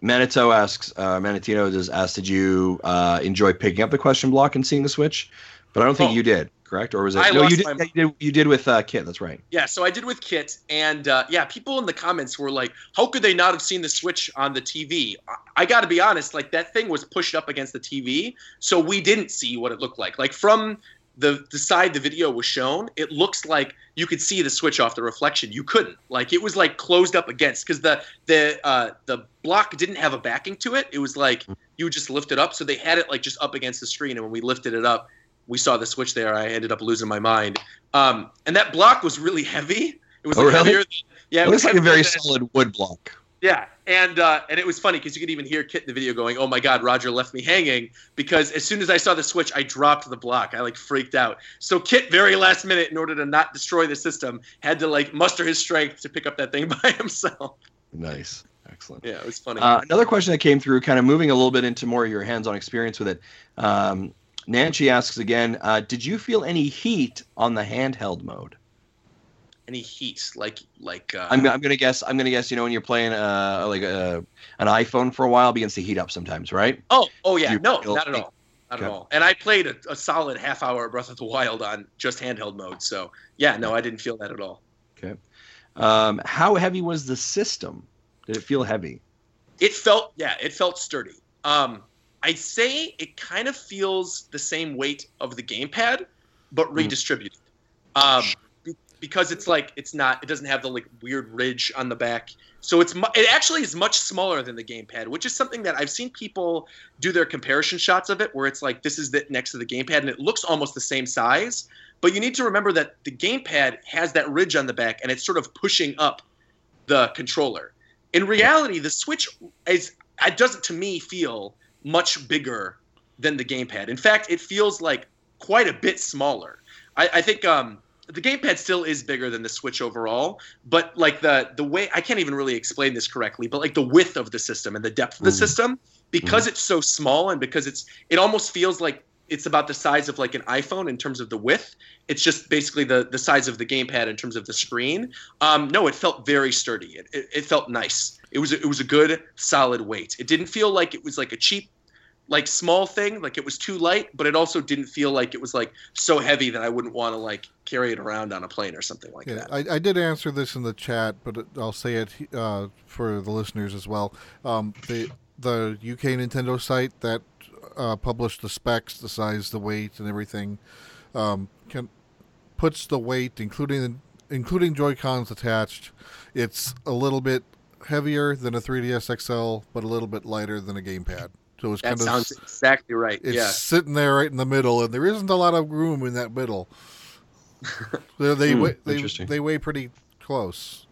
Manito asks, uh, Manitino does ask, did you uh, enjoy picking up the question block and seeing the Switch? But I don't think Oh. you did, correct? Or was it? I no, you did, my- you did. You did with uh, Kit. That's right. Yeah, so I did with Kit, and uh, yeah, people in the comments were like, "How could they not have seen the Switch on the TV?" I, I got to be honest, like that thing was pushed up against the TV, so we didn't see what it looked like. Like from the the side the video was shown, it looks like you could see the Switch off the reflection. You couldn't. Like it was like closed up against because the the uh, the block didn't have a backing to it. It was like you would just lift it up, so they had it like just up against the screen, and when we lifted it up. We saw the switch there. I ended up losing my mind. Um, and that block was really heavy. It was Oh, like really? heavier. Than, yeah, it it looks was like a very than- solid wood block. Yeah, and uh, and it was funny because you could even hear Kit in the video going, "Oh my God, Roger left me hanging." Because as soon as I saw the switch, I dropped the block. I like freaked out. So Kit, very last minute, in order to not destroy the system, had to like muster his strength to pick up that thing by himself. Nice, excellent. Yeah, it was funny. Uh, another question that came through, kind of moving a little bit into more of your hands-on experience with it. Um, Nancy asks again, uh, did you feel any heat on the handheld mode? Any heat, like like. Uh, I'm, I'm gonna guess. I'm gonna guess. You know, when you're playing uh, like a, an iPhone for a while, begins to heat up sometimes, right? Oh, oh yeah, You no, not at all, not Okay. at all. And I played a, a solid half hour of Breath of the Wild on just handheld mode, so yeah, no, I didn't feel that at all. Okay um, how heavy was the system? Did it feel heavy? It felt, yeah, it felt sturdy. Um, I'd say it kind of feels the same weight of the gamepad, but Mm. redistributed. Um, be- because it's like it's not, it doesn't have the like weird ridge on the back. So it's mu- it actually is much smaller than the gamepad, which is something that I've seen people do their comparison shots of it, where it's like this is the next to the gamepad, and it looks almost the same size. But you need to remember that the gamepad has that ridge on the back, and it's sort of pushing up the controller. In reality, the Switch is it doesn't to me feel much bigger than the gamepad. In fact, it feels like quite a bit smaller. I, I think um, the gamepad still is bigger than the Switch overall, but like the the way I can't even really explain this correctly, but like the width of the system and the depth of the Mhm. system, because it's so small and because it's it almost feels like it's about the size of like an iPhone in terms of the width. It's just basically the the size of the gamepad in terms of the screen. Um, no, it felt very sturdy. It, it, it felt nice. It was a, it was a good solid weight. It didn't feel like it was like a cheap like small thing. Like it was too light, but it also didn't feel like it was like so heavy that I wouldn't want to like carry it around on a plane or something like Yeah, that. I, I did answer this in the chat, but I'll say it uh, for the listeners as well. Um, the the UK Nintendo site that uh, published the specs, the size, the weight, and everything, um, can puts the weight, including including Joy Cons attached. It's a little bit heavier than a 3DS XL, but a little bit lighter than a gamepad. So it's that kind of sounds exactly right. it's yeah. sitting there right in the middle, and there isn't a lot of room in that middle. they they, Hmm, weigh, they, they weigh pretty close.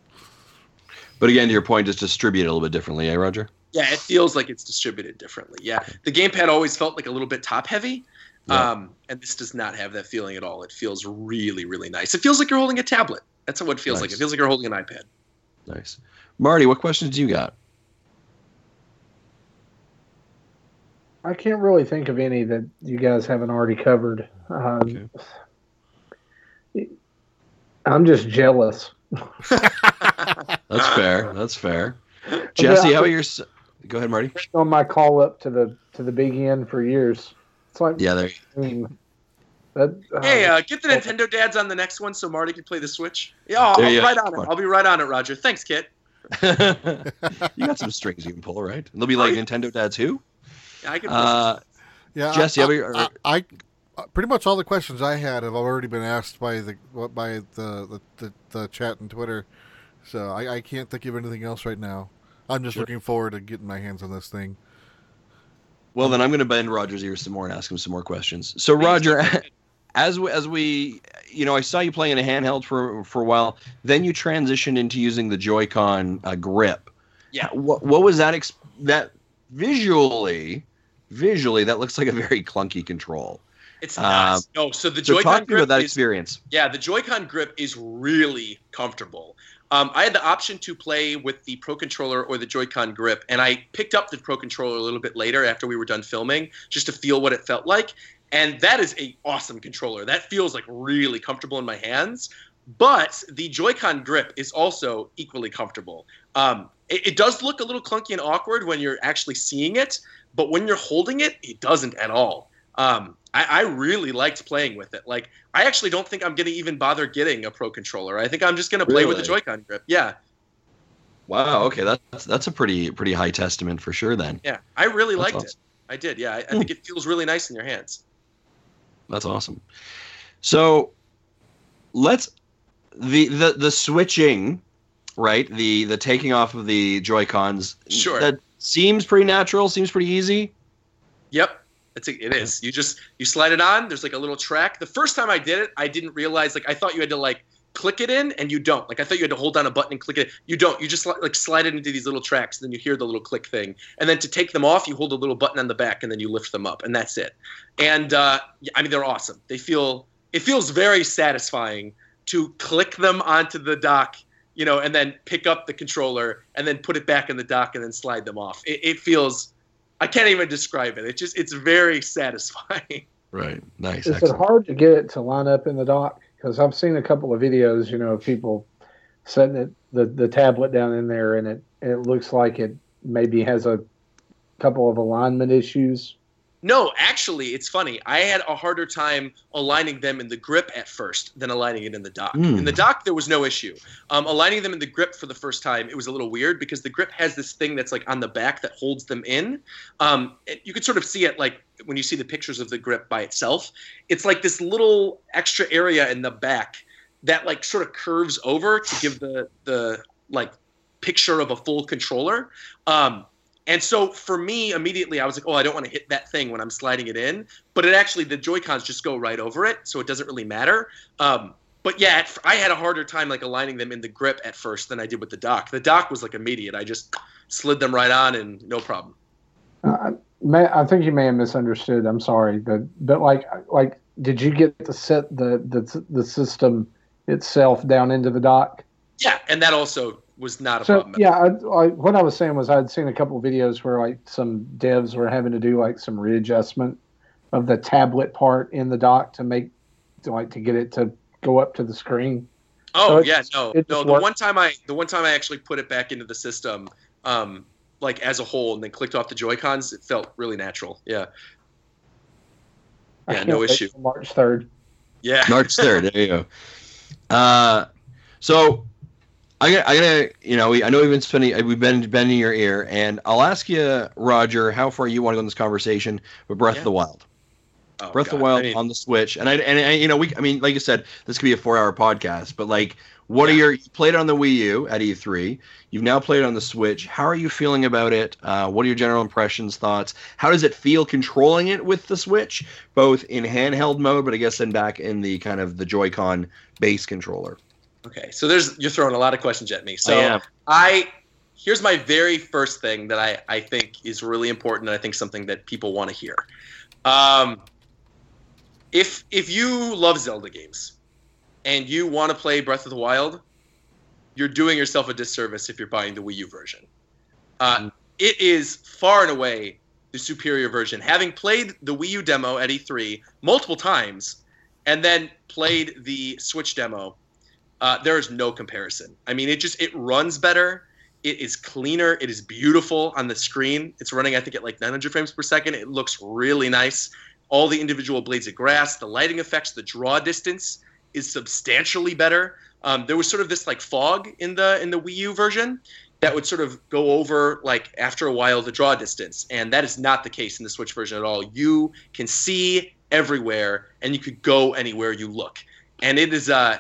But again, to your point, just distribute it a little bit differently, eh, Roger? Yeah, it feels like it's distributed differently. Yeah, the gamepad always felt like a little bit top heavy, Yeah. um, and this does not have that feeling at all. It feels really, really nice. It feels like you're holding a tablet. That's what it feels like. It feels like you're holding an iPad. Nice. Marty, what questions do you got? I can't really think of any that you guys haven't already covered. Um, Okay. I'm just jealous. That's fair. That's fair. Jesse, how about your? Go ahead, Marty. On my call up to the to the big end for years. It's like Yeah, there. mm, that. uh, Hey, uh, get the Nintendo dads on the next one so Marty can play the Switch. Yeah, I'll, I'll be right on it. I'll be right on it, Roger. Thanks, Kit. you got some strings you can pull, right? They'll be like Nintendo Dads who? Yeah, I can. Uh, Yeah, Jesse, I, how about I, I, I- pretty much all the questions I had have already been asked by the by the the, the, the chat and Twitter, so I, I can't think of anything else right now. I'm just Sure. looking forward to getting my hands on this thing. well, then I'm going to bend Roger's ears some more and ask him some more questions. So, Roger, as we, as we, you know, I saw you playing a handheld for for a while. Then you transitioned into using the Joy-Con uh, grip. Yeah. What what was that? Ex- that visually, visually, that looks like a very clunky control. It's not. Um, no, so the So, Joy-Con talk to me grip about that is experience. Yeah, the Joy-Con grip is really comfortable. Um, I had the option to play with the Pro Controller or the Joy-Con grip, and I picked up the Pro Controller a little bit later after we were done filming, just to feel what it felt like. And that is a awesome controller. That feels like really comfortable in my hands. But the Joy-Con grip is also equally comfortable. Um, it, it does look a little clunky and awkward when you're actually seeing it, but when you're holding it, it doesn't at all. Um, I, I really liked playing with it. Like, I actually don't think I'm going to even bother getting a Pro Controller. I think I'm just going to play with the Joy-Con grip. Yeah, Wow. Okay, that's that's a pretty pretty high testament for sure. Then yeah. I really That's liked awesome. it. I did. Yeah, I, I think it feels really nice in your hands. That's awesome. So let's the the the switching, right? The the taking off of the Joy Cons. Sure. That seems pretty natural. Seems pretty easy. Yep. It's a, it is. You just you slide it on. There's like a little track. The first time I did it, I didn't realize like I thought you had to like click it in, and you don't. Like I thought you had to hold down a button and click it. You don't. You just like slide it into these little tracks, and then you hear the little click thing. And then to take them off, you hold a little button on the back, and then you lift them up, and that's it. And uh, I mean, they're awesome. They feel it feels very satisfying to click them onto the dock, you know, and then pick up the controller and then put it back in the dock and then slide them off. It, it feels. I can't even describe it. It just it's very satisfying. Right. Nice. Is it hard to get it to line up in the dock? Because I've seen a couple of videos, you know, of people setting it, the, the tablet down in there, and it, it looks like it maybe has a couple of alignment issues. No, actually, it's funny. I had a harder time aligning them in the grip at first than aligning it in the dock. Hmm. In the dock, there was no issue. Um, aligning them in the grip for the first time, it was a little weird because the grip has this thing that's like on the back that holds them in. Um, you could sort of see it like when you see the pictures of the grip by itself. It's like this little extra area in the back that like sort of curves over to give the the like picture of a full controller. Um, and so for me, immediately I was like, oh, I don't want to hit that thing when I'm sliding it in. But it actually, the Joy Cons just go right over it, so it doesn't really matter. Um, but yeah, I had a harder time like aligning them in the grip at first than I did with the dock. The dock was like immediate. I just slid them right on and no problem. Uh, may, I think you may have misunderstood. I'm sorry, but but like like did you get to set the the the system itself down into the dock? Yeah, and that also was not a So problem. yeah, I, I, what I was saying was I'd seen a couple of videos where like some devs were having to do like some readjustment of the tablet part in the dock to make to like to get it to go up to the screen. Oh So it yeah, no, no. The worked. one time I, the one time I actually put it back into the system, um, like as a whole and then clicked off the Joy Cons, it felt really natural. Yeah. Yeah, no issue. March third. Yeah. March third. There you go. Uh, so I I gotta, you know, we, I know we've been spending, we've been bending your ear, and I'll ask you, Roger, how far you want to go in this conversation with Breath Yeah. of the Wild. Oh, Breath of the Wild I mean, on the Switch, and I and I, you know we I mean like you said this could be a four hour podcast, but like what are your you played it on the Wii U at E3? You've now played it on the Switch. How are you feeling about it? Uh, what are your general impressions, thoughts? How does it feel controlling it with the Switch, both in handheld mode, but I guess then back in the kind of the Joy-Con base controller? Okay, so there's you're throwing a lot of questions at me. So I. I here's my very first thing that I, I think is really important and I think something that people want to hear. Um, if if you love Zelda games and you want to play Breath of the Wild, you're doing yourself a disservice if you're buying the Wii U version. Uh, it is far and away the superior version. Having played the Wii U demo at E3 multiple times, and then played the Switch demo, uh, there is no comparison. I mean, it just it runs better. It is cleaner. It is beautiful on the screen. It's running, I think, at like 900 frames per second. It looks really nice. All the individual blades of grass, the lighting effects, the draw distance is substantially better. Um, there was sort of this like fog in the in the Wii U version that would sort of go over like after a while the draw distance, and that is not the case in the Switch version at all. You can see everywhere, and you could go anywhere you look, and it is uh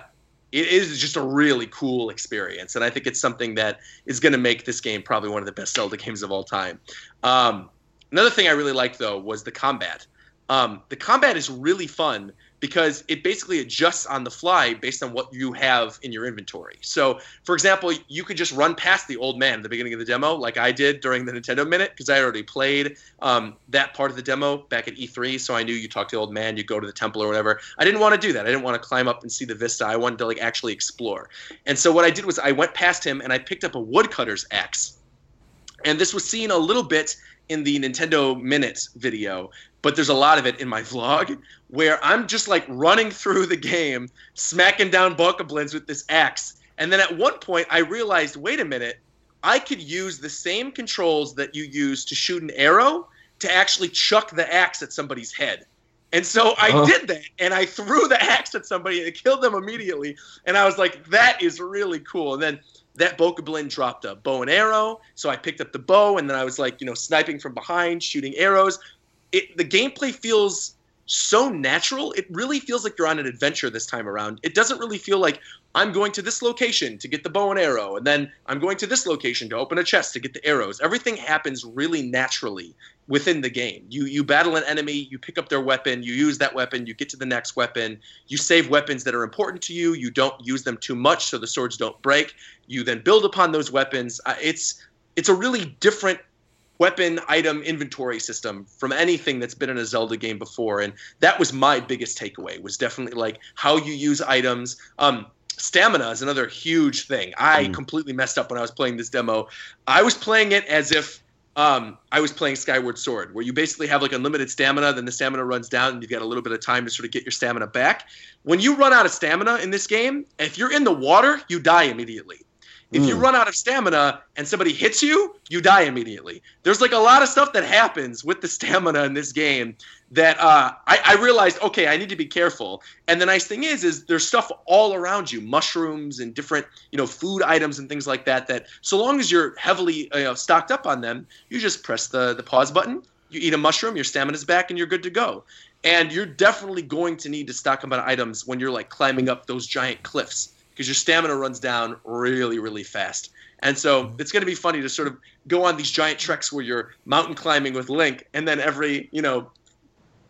it is just a really cool experience, and I think it's something that is going to make this game probably one of the best Zelda games of all time. Um, another thing I really liked though was the combat. Um, the combat is really fun because it basically adjusts on the fly based on what you have in your inventory. So, for example, you could just run past the old man at the beginning of the demo, like I did during the Nintendo Minute, because I already played um, that part of the demo back at E3. So I knew you talk to the old man, you go to the temple or whatever. I didn't want to do that. I didn't want to climb up and see the vista. I wanted to like actually explore. And so what I did was I went past him and I picked up a woodcutter's axe. And this was seen a little bit in the Nintendo Minute video, but there's a lot of it in my vlog where I'm just like running through the game, smacking down bokoblins with this axe. And then at one point, I realized, wait a minute, I could use the same controls that you use to shoot an arrow to actually chuck the axe at somebody's head. And so I Oh. did that, and I threw the axe at somebody, and it killed them immediately. And I was like, that is really cool. And then that Boca Bokoblin dropped a bow and arrow, so I picked up the bow, and then I was like, you know, sniping from behind, shooting arrows. It the gameplay feels so natural. It really feels like you're on an adventure this time around. It doesn't really feel like I'm going to this location to get the bow and arrow, and then I'm going to this location to open a chest to get the arrows. Everything happens really naturally within the game. You you battle an enemy, you pick up their weapon, you use that weapon, you get to the next weapon, you save weapons that are important to you, you don't use them too much so the swords don't break. You then build upon those weapons. Uh, it's it's a really different weapon item inventory system from anything that's been in a Zelda game before and that was my biggest takeaway was definitely like how you use items um stamina is another huge thing i Mm. completely messed up when i was playing this demo i was playing it as if um, I was playing Skyward Sword, where you basically have like unlimited stamina, then the stamina runs down, and you've got a little bit of time to sort of get your stamina back. When you run out of stamina in this game, if you're in the water, you die immediately. If you Mm. run out of stamina and somebody hits you, you die immediately. There's like a lot of stuff that happens with the stamina in this game that uh, I, I realized, okay, I need to be careful. And the nice thing is, is there's stuff all around you, mushrooms and different, you know, food items and things like that. That so long as you're heavily uh, you know, stocked up on them, you just press the the pause button. You eat a mushroom, your stamina's back, and you're good to go. And you're definitely going to need to stock up on items when you're like climbing up those giant cliffs because your stamina runs down really, really fast. And so mm-hmm. it's going to be funny to sort of go on these giant treks where you're mountain climbing with Link, and then every, you know,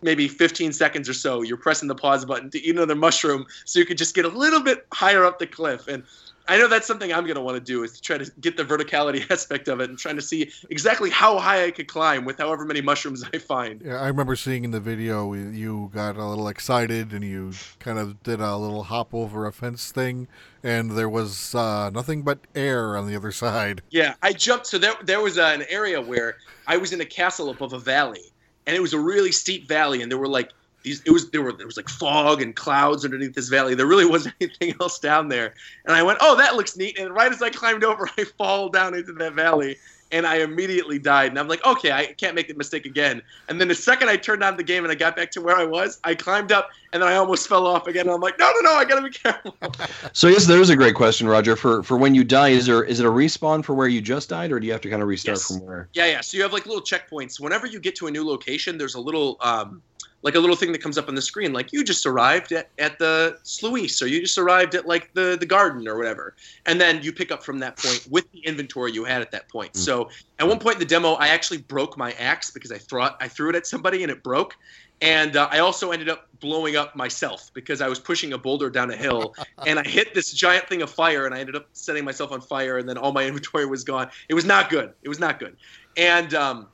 maybe 15 seconds or so, you're pressing the pause button to eat another mushroom so you could just get a little bit higher up the cliff. And I know that's something I'm going to want to do is to try to get the verticality aspect of it and trying to see exactly how high I could climb with however many mushrooms I find. Yeah, I remember seeing in the video you- got a little excited and you kind of did a little hop over a fence thing, and there was uh, nothing but air on the other side. Yeah, I jumped. So there, there was uh, an area where I was in a castle above a valley, and it was a really steep valley, and there were like these. It was there were there was like fog and clouds underneath this valley. There really wasn't anything else down there, and I went, "Oh, that looks neat." And right as I climbed over, I fall down into that valley, and I immediately died. And I'm like, okay, I can't make the mistake again. And then the second I turned on the game and I got back to where I was, I climbed up and then I almost fell off again. And I'm like, no, no, no, I gotta be careful. So yes, there's a great question, Roger. For for when you die, is there is it a respawn for where you just died, or do you have to kind of restart Yes. from where? Yeah, yeah. So you have like little checkpoints. Whenever you get to a new location, there's a little um like a little thing that comes up on the screen, like you just arrived at, at the Sluice, or you just arrived at like the the garden or whatever. And then you pick up from that point with the inventory you had at that point. Mm. So at one point in the demo, I actually broke my axe because I threw I threw it at somebody and it broke. And uh, I also ended up blowing up myself because I was pushing a boulder down a hill and I hit this giant thing of fire and I ended up setting myself on fire and then all my inventory was gone. It was not good. It was not good. And um,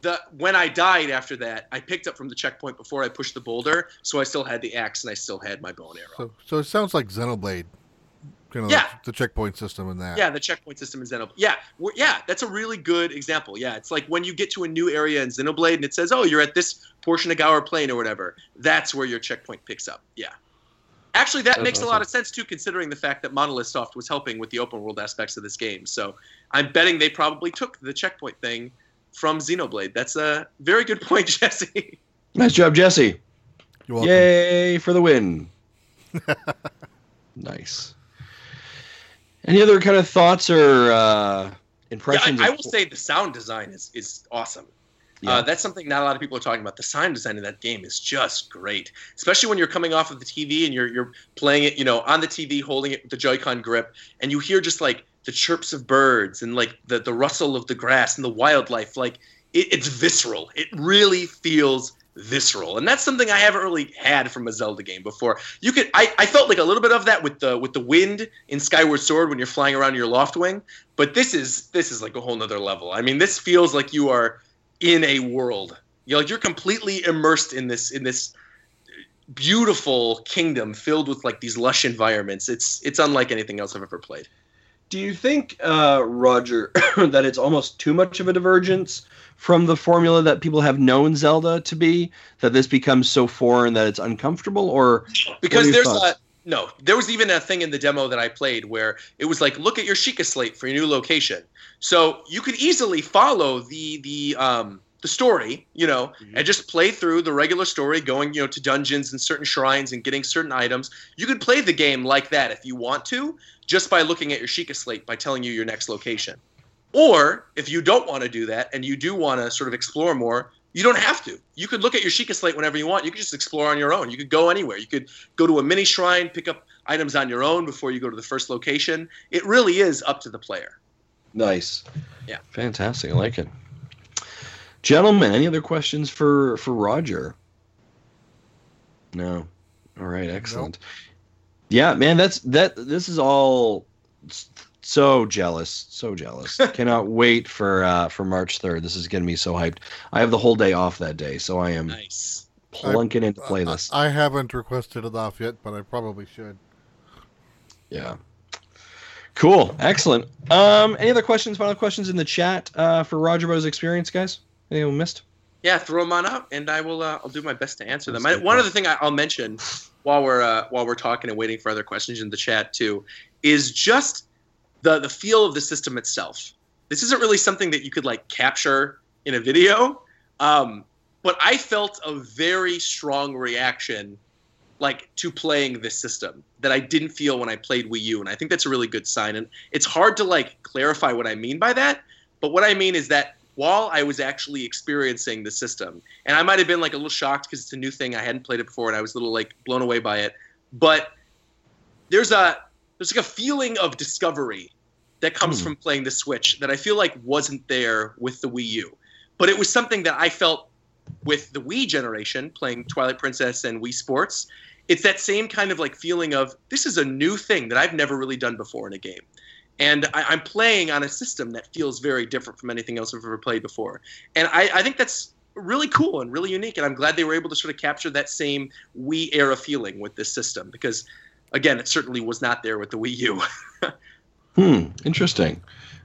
the when I died after that, I picked up from the checkpoint before I pushed the boulder, so I still had the axe and I still had my bow and arrow. So, so it sounds like Xenoblade, kind of Yeah. the checkpoint system in that. Yeah, the checkpoint system in Xenoblade. Yeah, we're, yeah, that's a really good example. Yeah, it's like when you get to a new area in Xenoblade and it says, "Oh, you're at this portion of Gaur Plain or whatever." That's where your checkpoint picks up. Yeah. Actually, that That's makes a lot of sense too, considering the fact that Monolith Soft was helping with the open world aspects of this game. So I'm betting they probably took the checkpoint thing from Xenoblade. That's a very good point, Jesse. Nice job, Jesse. You're welcome. Yay for the win. nice. Any other kind of thoughts or uh, Yeah, impressions? I, I of- will say the sound design is is awesome. Yeah. Uh, that's something not a lot of people are talking about. The sound design in that game is just great, especially when you're coming off of the TV and you're you're playing it, you know, on the TV, holding it with the Joy-Con grip, and you hear just like the chirps of birds and like the the rustle of the grass and the wildlife. Like it, it's visceral. It really feels visceral, and that's something I haven't really had from a Zelda game before. You could I, I felt like a little bit of that with the with the wind in Skyward Sword when you're flying around your Loftwing, but this is this is like a whole nother level. I mean, this feels like you are in a world. You're like you're completely immersed in this in this beautiful kingdom filled with like these lush environments. It's it's unlike anything else I've ever played. Do you think, uh, Roger, that it's almost too much of a divergence from the formula that people have known Zelda to be? That this becomes so foreign that it's uncomfortable, or Because there's thoughts? a no, there was even a thing in the demo that I played where it was like, look at your Sheikah slate for your new location. So you could easily follow the the um the story, you know, Mhm. and just play through the regular story, going, you know, to dungeons and certain shrines and getting certain items. You could play the game like that if you want to, just by looking at your Sheikah slate by telling you your next location. Or if you don't want to do that and you do want to sort of explore more, you don't have to. You could look at your Sheikah slate whenever you want. You could just explore on your own. You could go anywhere. You could go to a mini shrine, pick up items on your own before you go to the first location. It really is up to the player. nice? Yeah. fantastic. I like it. Gentlemen, any other questions for for Roger? No. All right, excellent. Yeah, man, that's that. This is all s- so jealous, so jealous. Cannot wait for uh for March third. This is getting me so hyped. I have the whole day off that day, so I am Nice. plunking in to play this. I, I haven't requested it off yet, but I probably should. Yeah. Cool. Excellent. Um, any other questions, final questions in the chat uh, for Roger about his experience, guys? Anyone missed? Yeah, throw them on out, and I will. Uh, I'll do my best to answer them. I, one other thing I, I'll mention while we're uh, while we're talking and waiting for other questions in the chat too is just the the feel of the system itself. This isn't really something that you could like capture in a video, um, but I felt a very strong reaction like to playing this system that I didn't feel when I played Wii U, and I think that's a really good sign. And it's hard to like clarify what I mean by that, but what I mean is that while I was actually experiencing the system, and I might have been like a little shocked because it's a new thing I hadn't played it before, and I was a little like blown away by it. But there's a there's like a feeling of discovery that comes Hmm. from playing the Switch that I feel like wasn't there with the Wii U. But it was something that I felt with the Wii generation, playing Twilight Princess and Wii Sports. It's that same kind of like feeling of this is a new thing that I've never really done before in a game. And I, I'm playing on a system that feels very different from anything else I've ever played before. And I, I think that's really cool and really unique. And I'm glad they were able to sort of capture that same Wii era feeling with this system because, again, it certainly was not there with the Wii U. Hmm. Interesting.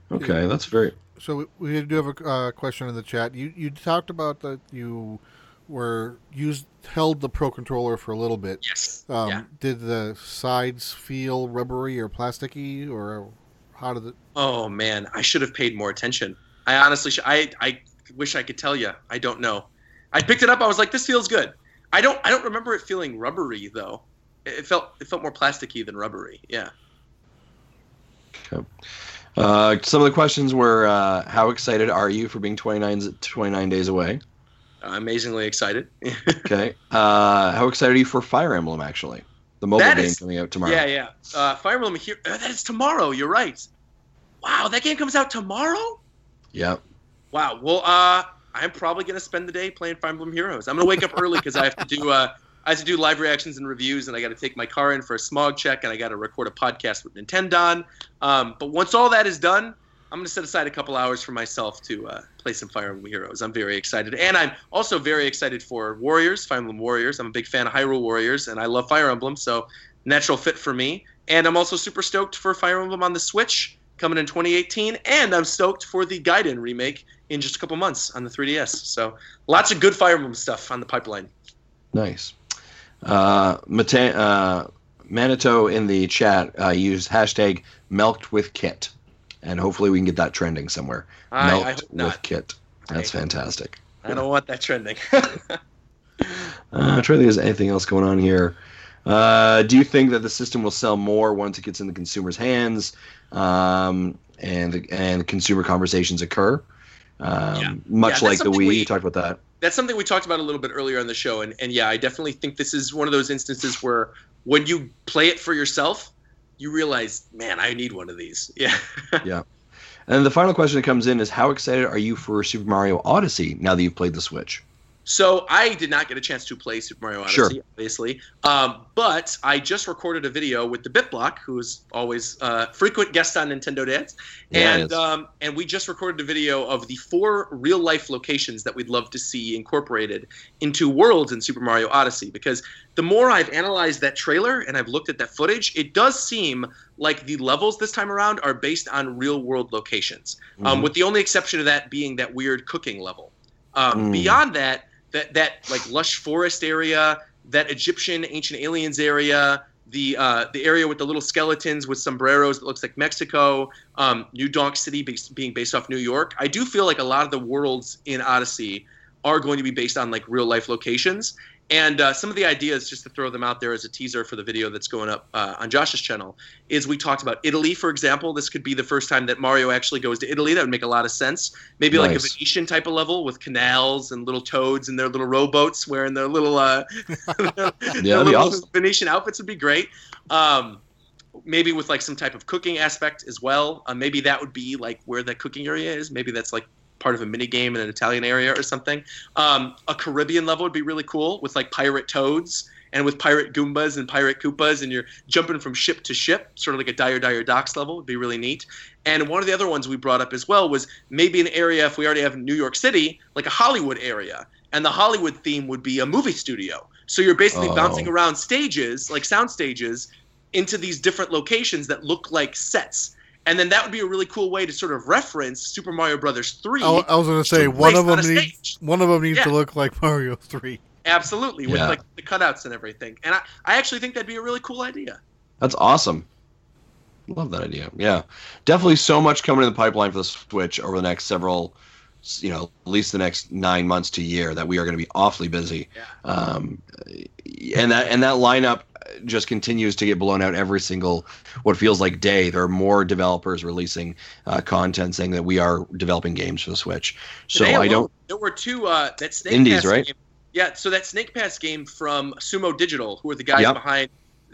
Okay, that's very. So we, we do have a uh, question in the chat. You you talked about that you were used held the pro controller for a little bit. yes. Um, yeah. Did the sides feel rubbery or plasticky, or how did it? Oh man, I should have paid more attention. I honestly, sh- I, I wish I could tell you. I don't know. I picked it up. I was like, this feels good. I don't, I don't remember it feeling rubbery though. It felt, it felt more plasticky than rubbery. Yeah. Uh, some of the questions were uh, how excited are you for being 29, 29 days away? Uh, amazingly excited. Okay. Uh, how excited are you for Fire Emblem, actually? The mobile That game is- coming out tomorrow. yeah, yeah. Uh, Fire Emblem here. Uh, that is tomorrow. You're right. Wow, that game comes out tomorrow. Yep. Wow. Well, uh, I'm probably gonna spend the day playing Fire Emblem Heroes. I'm gonna wake up early because I have to do uh, I have to do live reactions and reviews, and I got to take my car in for a smog check, and I got to record a podcast with Nintendo. Um, but once all that is done, I'm gonna set aside a couple hours for myself to uh, play some Fire Emblem Heroes. I'm very excited, and I'm also very excited for Warriors, Fire Emblem Warriors. I'm a big fan of Hyrule Warriors, and I love Fire Emblem, so natural fit for me. And I'm also super stoked for Fire Emblem on the Switch coming in 2018, and I'm stoked for the Gaiden remake in just a couple months on the 3DS. So lots of good Fire Emblem stuff on the pipeline. Nice. Uh, Mata- uh, Manito in the chat uh, used hashtag milked with kit. And hopefully we can get that trending somewhere. I, milked I with kit. That's I- fantastic. I don't want that trending. Uh, I'm trying to think there's anything else going on here. Uh, do you think that the system will sell more once it gets in the consumer's hands, um, and and consumer conversations occur? Um, Yeah. Much that's like the Wii, we- you talked about that. That's something we talked about a little bit earlier on the show, and, and yeah, I definitely think this is one of those instances where when you play it for yourself, you realize, man, I need one of these. Yeah. yeah. And the final question that comes in is, how excited are you for Super Mario Odyssey now that you've played the Switch? So I did not get a chance to play Super Mario Odyssey, Sure. obviously. Um, but I just recorded a video with the BitBlock, who is always uh, frequent guest on Nintendo Dads, Yeah, and um, and we just recorded a video of the four real life locations that we'd love to see incorporated into worlds in Super Mario Odyssey. Because the more I've analyzed that trailer and I've looked at that footage, it does seem like the levels this time around are based on real world locations um, Mhm. with the only exception of that being that weird cooking level. Um, Mm. Beyond that, that that like lush forest area, that Egyptian ancient aliens area, the uh, the area with the little skeletons with sombreros that looks like Mexico, um, New Donk City based, being based off New York. I do feel like a lot of the worlds in Odyssey are going to be based on like real life locations. And uh, some of the ideas, just to throw them out there as a teaser for the video that's going up uh, on Josh's channel, is we talked about Italy, for example. This could be the first time that Mario actually goes to Italy. That would make a lot of sense. Maybe like a Venetian type of level with canals and little toads and their little rowboats wearing their little, uh, their that'd little awesome. Venetian outfits would be great. Um, maybe with like some type of cooking aspect as well. Uh, maybe that would be like where the cooking area is. Maybe that's like part of a mini game in an Italian area or something. Um, a Caribbean level would be really cool with like pirate toads and with pirate Goombas and pirate Koopas, and you're jumping from ship to ship, sort of like a Dire Dire Docks level would be really neat. And one of the other ones we brought up as well was maybe an area if we already have New York City, like a Hollywood area, and the Hollywood theme would be a movie studio. So you're basically Oh. bouncing around stages, like sound stages, into these different locations that look like sets. And then that would be a really cool way to sort of reference Super Mario Brothers 3. I, I was going to say one of them a needs stage. one of them needs to look like Mario Three. Absolutely, with Yeah. like the cutouts and everything. And I, I actually think that'd be a really cool idea. That's awesome. Love that idea. Yeah, definitely so much coming in the pipeline for the Switch over the next several, you know, at least the next nine months to year that we are going to be awfully busy. Yeah. Um, and that and that lineup just continues to get blown out every single what feels like day. There are more developers releasing uh, content saying that we are developing games for the Switch. So Today I alone, don't. There were two uh, that Snake Indies, Pass right? Game, yeah, so that Snake Pass game from Sumo Digital, who are the guys Yep. behind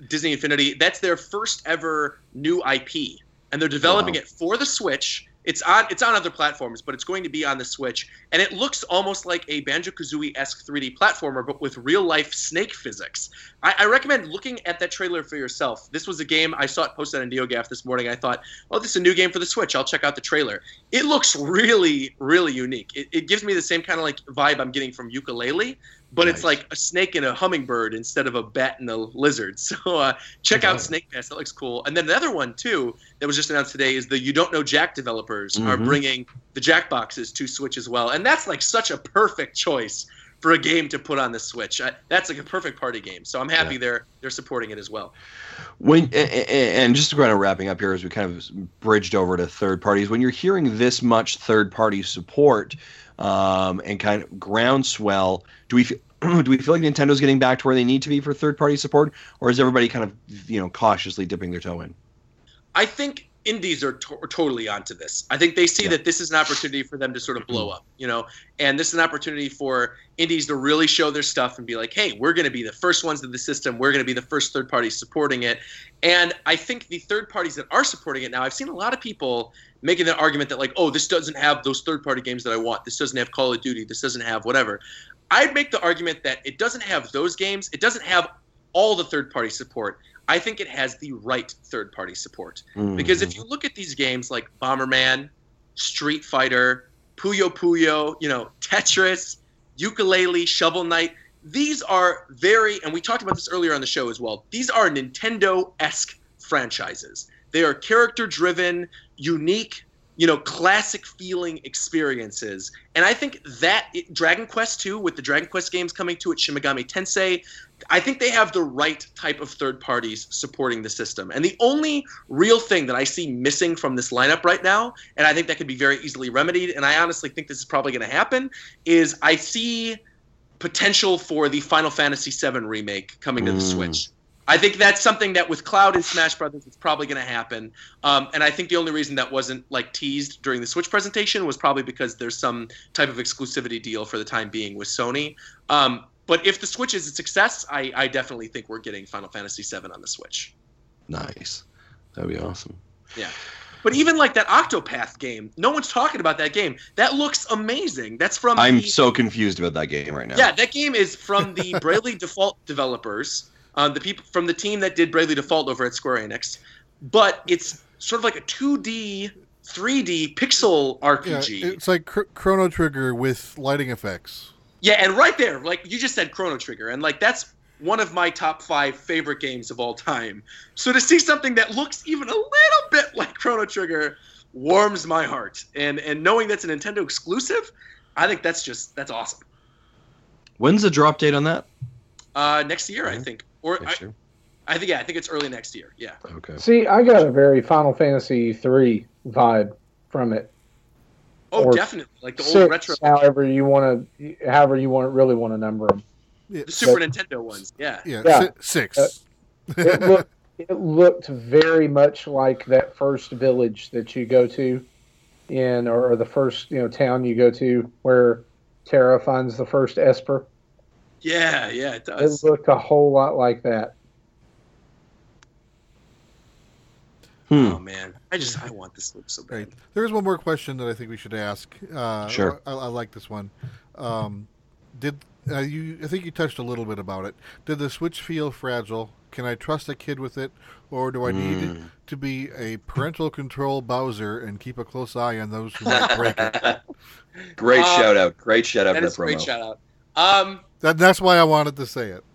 Disney Infinity, that's their first ever new IP, and they're developing Wow. it for the Switch. It's on it's on other platforms, but it's going to be on the Switch, and it looks almost like a Banjo Kazooie esque 3D platformer, but with real life snake physics. I, I recommend looking at that trailer for yourself. This was a game I saw it posted on NeoGaf this morning. I thought, oh, this is a new game for the Switch. I'll check out the trailer. It looks really, really unique. It, it gives me the same kind of like vibe I'm getting from Yooka-Laylee, but it's like a snake and a hummingbird instead of a bat and a lizard. So uh, check out Snake Pass. That looks cool. And then the other one too that was just announced today is the You Don't Know Jack developers are Mhm. bringing the Jack boxes to Switch as well, and that's like such a perfect choice for a game to put on the Switch. I, that's like a perfect party game. So I'm happy Yeah. they're they're supporting it as well. When a- a- and just to kind of wrapping up here as we kind of bridged over to third parties, when you're hearing this much third party support um, and kind of groundswell, do we feel, do we feel like Nintendo's getting back to where they need to be for third party support, or is everybody kind of you know cautiously dipping their toe in? I think indies are, to- are totally onto this. I think they see Yeah. that this is an opportunity for them to sort of blow mm-hmm. up, you know, and this is an opportunity for indies to really show their stuff and be like, hey, we're going to be the first ones in the system. We're going to be the first third parties supporting it. And I think the third parties that are supporting it now, I've seen a lot of people making the argument that, like, oh, this doesn't have those third party games that I want. This doesn't have Call of Duty. This doesn't have whatever. I'd make the argument that it doesn't have those games. It doesn't have all the third party support. I think it has the right third party support. Mm-hmm. Because if you look at these games like Bomberman, Street Fighter, Puyo Puyo, you know, Tetris, Yooka-Laylee, Shovel Knight, these are very, and we talked about this earlier on the show as well, these are Nintendo esque franchises. They are character driven, unique, you know, classic feeling experiences. And I think that Dragon Quest 2, with the Dragon Quest games coming to it, Shin Megami Tensei, I think they have the right type of third parties supporting the system. And the only real thing that I see missing from this lineup right now, and I think that could be very easily remedied, and I honestly think this is probably going to happen, is I see potential for the Final Fantasy VII remake coming to the Mm. Switch. I think that's something that with Cloud and Smash Brothers, it's probably going to happen. Um, and I think the only reason that wasn't like teased during the Switch presentation was probably because there's some type of exclusivity deal for the time being with Sony. Um, but if the Switch is a success, I, I definitely think we're getting Final Fantasy VII on the Switch. nice, that'd be awesome. Yeah, but even like that Octopath game, no one's talking about that game. That looks amazing. That's from I'm the, so confused about that game right now. Yeah, that game is from the Bravely Default developers, um, the people from the team that did Bravely Default over at Square Enix. But it's sort of like a 2D, 3D pixel Yeah, RPG. it's like Chro- Chrono Trigger with lighting effects. Yeah, and right there, like you just said, Chrono Trigger, and like that's one of my top five favorite games of all time. So to see something that looks even a little bit like Chrono Trigger warms my heart, and and knowing that's a Nintendo exclusive, I think that's just that's awesome. When's the drop date on that? Uh, next year, I Mhm. think, or I, Next year. I think yeah, I think it's early next year. Yeah. Okay. See, I got a very Final Fantasy three vibe from it. Oh, Or definitely, like the old Six, retro, however you want to, however you want really want to number them. Yeah, the Super Nintendo ones. Yeah. yeah, Yeah. six. Uh, It looked, it looked very much like that first village that you go to, in or, or the first you know town you go to where Terra finds the first Esper. Yeah, yeah, it does. It does. looked a whole lot like that. Hmm. Oh man, I just I want this look so bad. Right. There's one more question that I think we should ask. Uh, Sure. I, I like this one. Um, did uh, you? I think you touched a little bit about it. Did the Switch feel fragile? Can I trust a kid with it, or do I need Mm. to be a parental control Bowser and keep a close eye on those who might break it? Great Uh, shout out. Great shout out That for a great shout out. Um, That, that's why I wanted to say it.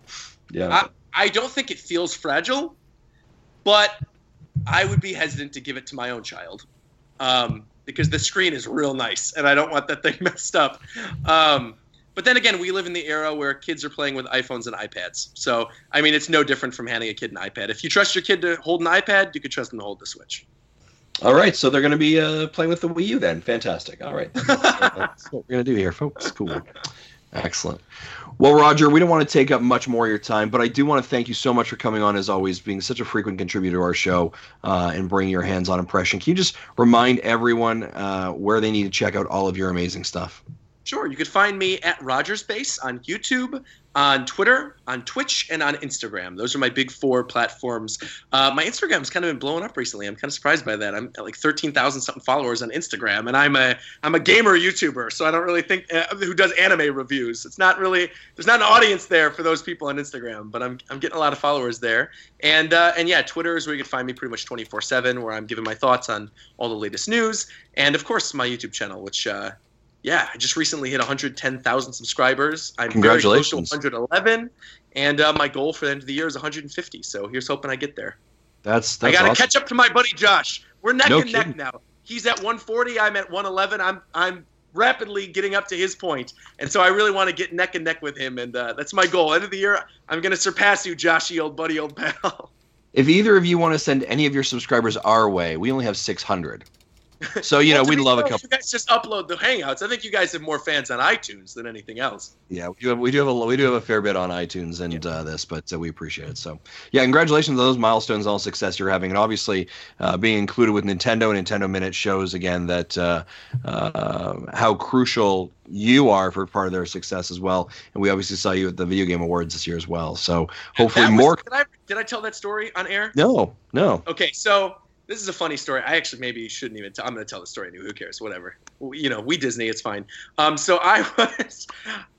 Yeah. I don't think it feels fragile, but I would be hesitant to give it to my own child um, because the screen is real nice and I don't want that thing messed up. Um, but then again, we live in the era where kids are playing with iPhones and iPads. So, I mean, it's no different from handing a kid an iPad. If you trust your kid to hold an iPad, you could trust them to hold the Switch. All right, so they're going to be uh, playing with the Wii U then. Fantastic. All right, that's what we're going to do here, folks. Cool. Excellent. Well, Roger, we don't want to take up much more of your time, but I do want to thank you so much for coming on, as always, being such a frequent contributor to our show uh, and bringing your hands-on impression. Can you just remind everyone uh, where they need to check out all of your amazing stuff? Sure. You could find me at Rogersbase on YouTube, on Twitter, on Twitch, and on Instagram. Those are my big four platforms. Uh, my Instagram's kind of been blowing up recently. I'm kind of surprised by that. I'm at like 13,000 something followers on Instagram, and I'm a I'm a gamer YouTuber, so I don't really think uh, who does anime reviews. It's not really there's not an audience there for those people on Instagram, but I'm I'm getting a lot of followers there. And uh, and yeah, Twitter is where you can find me pretty much 24/7, where I'm giving my thoughts on all the latest news, and of course my YouTube channel, which. Yeah, I just recently hit 110,000 subscribers. I'm very close to 111, and uh, my goal for the end of the year is 150. So here's hoping I get there. That's that's I got to awesome. catch up to my buddy Josh. We're neck No and neck now. He's at 140. I'm at 111. I'm I'm rapidly getting up to his point, and so I really want to get neck and neck with him, and uh, that's my goal. End of the year, I'm going to surpass you, Joshy, old buddy, old pal. If either of you want to send any of your subscribers our way, we only have 600. So you know, Well, to we'd love a couple. You guys just upload the Hangouts. I think you guys have more fans on iTunes than anything else. Yeah, we do have we do have a we do have a fair bit on iTunes and uh, this, but uh, we appreciate it. So yeah, congratulations on those milestones, all success you're having, and obviously uh, being included with Nintendo. and Nintendo Minute shows again that uh, uh, how crucial you are for part of their success as well. And we obviously saw you at the Video Game Awards this year as well. So hopefully was- more. Did I, did I tell that story on air? No, no. Okay, so this is a funny story. I actually maybe shouldn't even. tell. I'm going to tell the story anyway. Who cares? Whatever. You know, we Disney. It's fine. Um, so I was,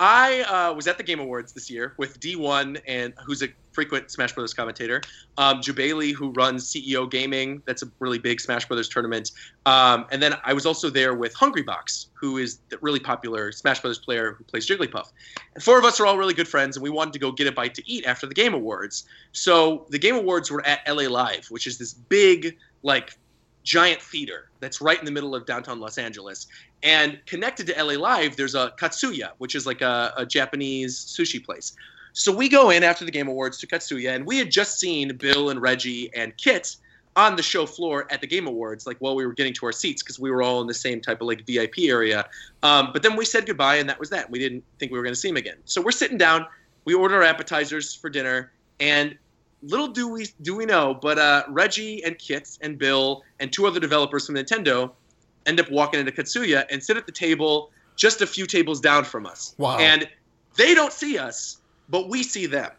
I uh, was at the Game Awards this year with D1 and who's a frequent Smash Brothers commentator, um, who runs CEO Gaming. That's a really big Smash Brothers tournament. Um, and then I was also there with Hungrybox, who is the really popular Smash Brothers player who plays Jigglypuff. And four of us are all really good friends, and we wanted to go get a bite to eat after the Game Awards. So the Game Awards were at LA Live, which is this big, like, giant theater that's right in the middle of downtown Los Angeles. And connected to LA Live, there's a Katsuya, which is like a, a Japanese sushi place. So we go in after the Game Awards to Katsuya, and we had just seen Bill and Reggie and Kit on the show floor at the Game Awards, like while we were getting to our seats, because we were all in the same type of like VIP area. Um, but then we said goodbye, and that was that. We didn't think we were going to see him again. So we're sitting down. We order our appetizers for dinner, and little do we do we know, but uh, Reggie and Kit and Bill and two other developers from Nintendo end up walking into Katsuya and sit at the table just a few tables down from us. Wow. And they don't see us, but we see them.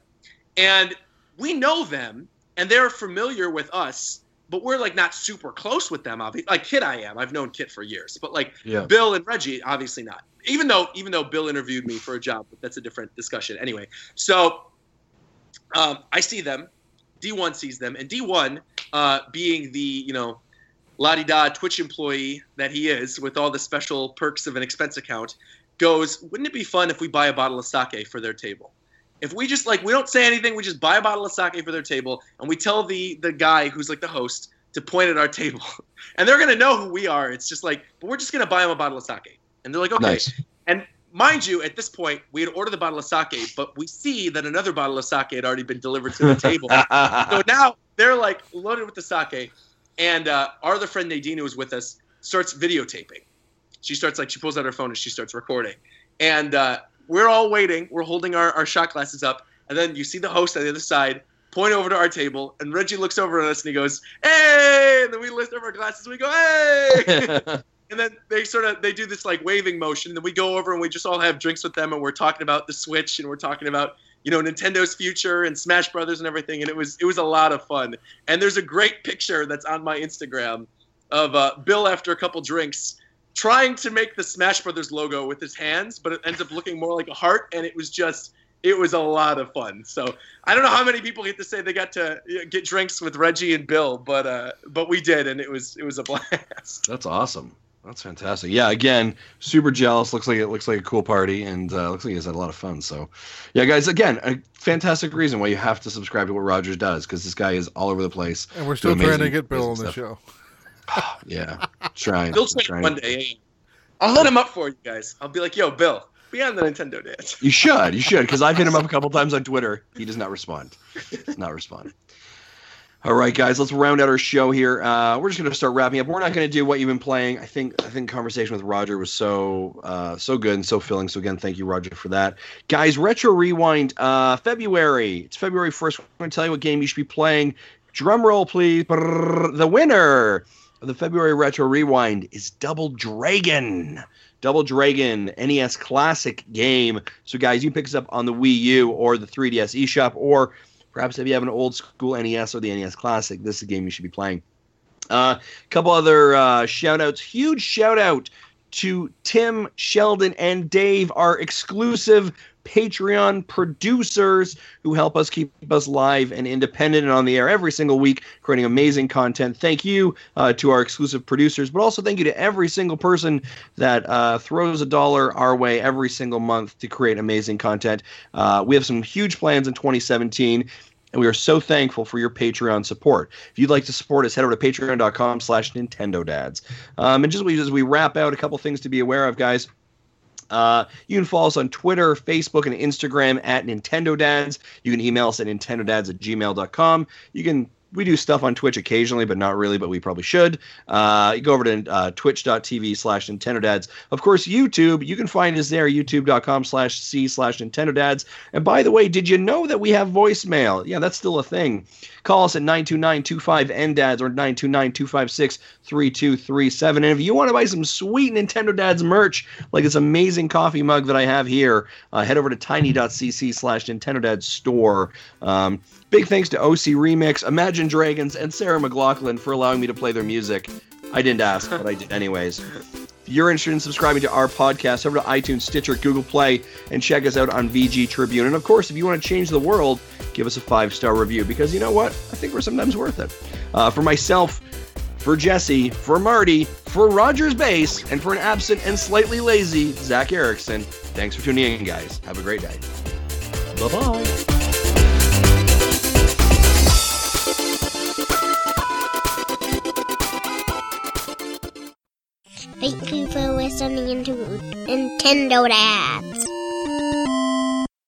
And we know them and they're familiar with us, but we're like not super close with them, obviously. Like Kit I am. I've known Kit for years. But like Yeah. Bill and Reggie, obviously not. Even though even though Bill interviewed me for a job, but that's a different discussion. Anyway, so um, I see them. D1 sees them, and D1, uh, being the you know la di da Twitch employee that he is, with all the special perks of an expense account, goes, "Wouldn't it be fun if we buy a bottle of sake for their table?" If we just like we don't say anything, we just buy a bottle of sake for their table, and we tell the the guy who's like the host to point at our table, and they're gonna know who we are. It's just like, but we're just gonna buy them a bottle of sake, and they're like, okay. Nice. And mind you, at this point, we had ordered the bottle of sake, but we see that another bottle of sake had already been delivered to the table. so now they're like loaded with the sake, and uh, our other friend Nadine, who was with us, starts videotaping. She starts like she pulls out her phone and she starts recording, and uh, we're all waiting. We're holding our, our shot glasses up, and then you see the host on the other side point over to our table, and Reggie looks over at us and he goes, "Hey!" And then we lift up our glasses and we go, "Hey!" and then they sort of they do this like waving motion. Then we go over and we just all have drinks with them, and we're talking about the Switch and we're talking about you know Nintendo's future and Smash Brothers and everything. And it was it was a lot of fun. And there's a great picture that's on my Instagram of uh, Bill after a couple drinks trying to make the Smash Brothers logo with his hands, but it ends up looking more like a heart. And it was just it was a lot of fun. So I don't know how many people get to say they got to uh, get drinks with Reggie and Bill, but uh, but we did, and it was it was a blast. That's awesome. That's fantastic. Yeah, again, super jealous. Looks like it looks like a cool party, and uh, looks like he's had a lot of fun. So, yeah, guys, again, a fantastic reason why you have to subscribe to what Rogers does because this guy is all over the place. And we're still Amazing- trying to get Bill on the stuff. show. Yeah, trying. Bill trying. one day. I'll hit him up for you guys. I'll be like, yo, Bill, be on the Nintendo Dads. You should, you should, because I've hit him up a couple times on Twitter. He does not respond. Does not respond. All right, guys, let's round out our show here. Uh, we're just going to start wrapping up. We're not going to do what you've been playing. I think I think conversation with Roger was so uh, so good and so filling. So again, thank you, Roger, for that. Guys, retro rewind. Uh, February. It's February first. We're going to tell you what game you should be playing. Drum roll, please. Brrr. The winner the February retro rewind is Double Dragon. Double Dragon NES classic game. So, guys, you can pick this up on the Wii U or the 3DS eShop, or perhaps if you have an old school NES or the NES Classic, this is a game you should be playing. A uh, couple other uh, shout outs. Huge shout out to Tim, Sheldon, and Dave, our exclusive Patreon producers who help us keep us live and independent and on the air every single week, creating amazing content. Thank you uh, to our exclusive producers, but also thank you to every single person that uh, throws a dollar our way every single month to create amazing content. Uh, we have some huge plans in 2017. and we are so thankful for your Patreon support. If you'd like to support us, head over to patreon.com slash Nintendo Dads. Um, and just as we wrap out, a couple things to be aware of, guys. Uh, you can follow us on Twitter, Facebook, and Instagram at Nintendo Dads. You can email us at nintendodads at gmail.com. You can we do stuff on Twitch occasionally, but not really, but we probably should. Uh, you go over to uh, twitch.tv slash Nintendo Dads. Of course, YouTube, you can find us there, youtube.com slash C slash Nintendo Dads. And by the way, did you know that we have voicemail? Yeah, that's still a thing. Call us at 929-25-NDADS or 929-256-3237. And if you want to buy some sweet Nintendo Dads merch, like this amazing coffee mug that I have here, uh, head over to tiny.cc slash Nintendo Dads store. Um, Big thanks to OC Remix, Imagine Dragons, and Sarah McLachlan for allowing me to play their music. I didn't ask, but I did anyways. If you're interested in subscribing to our podcast, over to iTunes, Stitcher, Google Play, and check us out on VG Tribune. And of course, if you want to change the world, give us a five star review because you know what? I think we're sometimes worth it. Uh, for myself, for Jesse, for Marty, for Rogersbase, and for an absent and slightly lazy Zach Erickson, thanks for tuning in, guys. Have a great day. Bye bye. Thank you for listening to Nintendo Dads.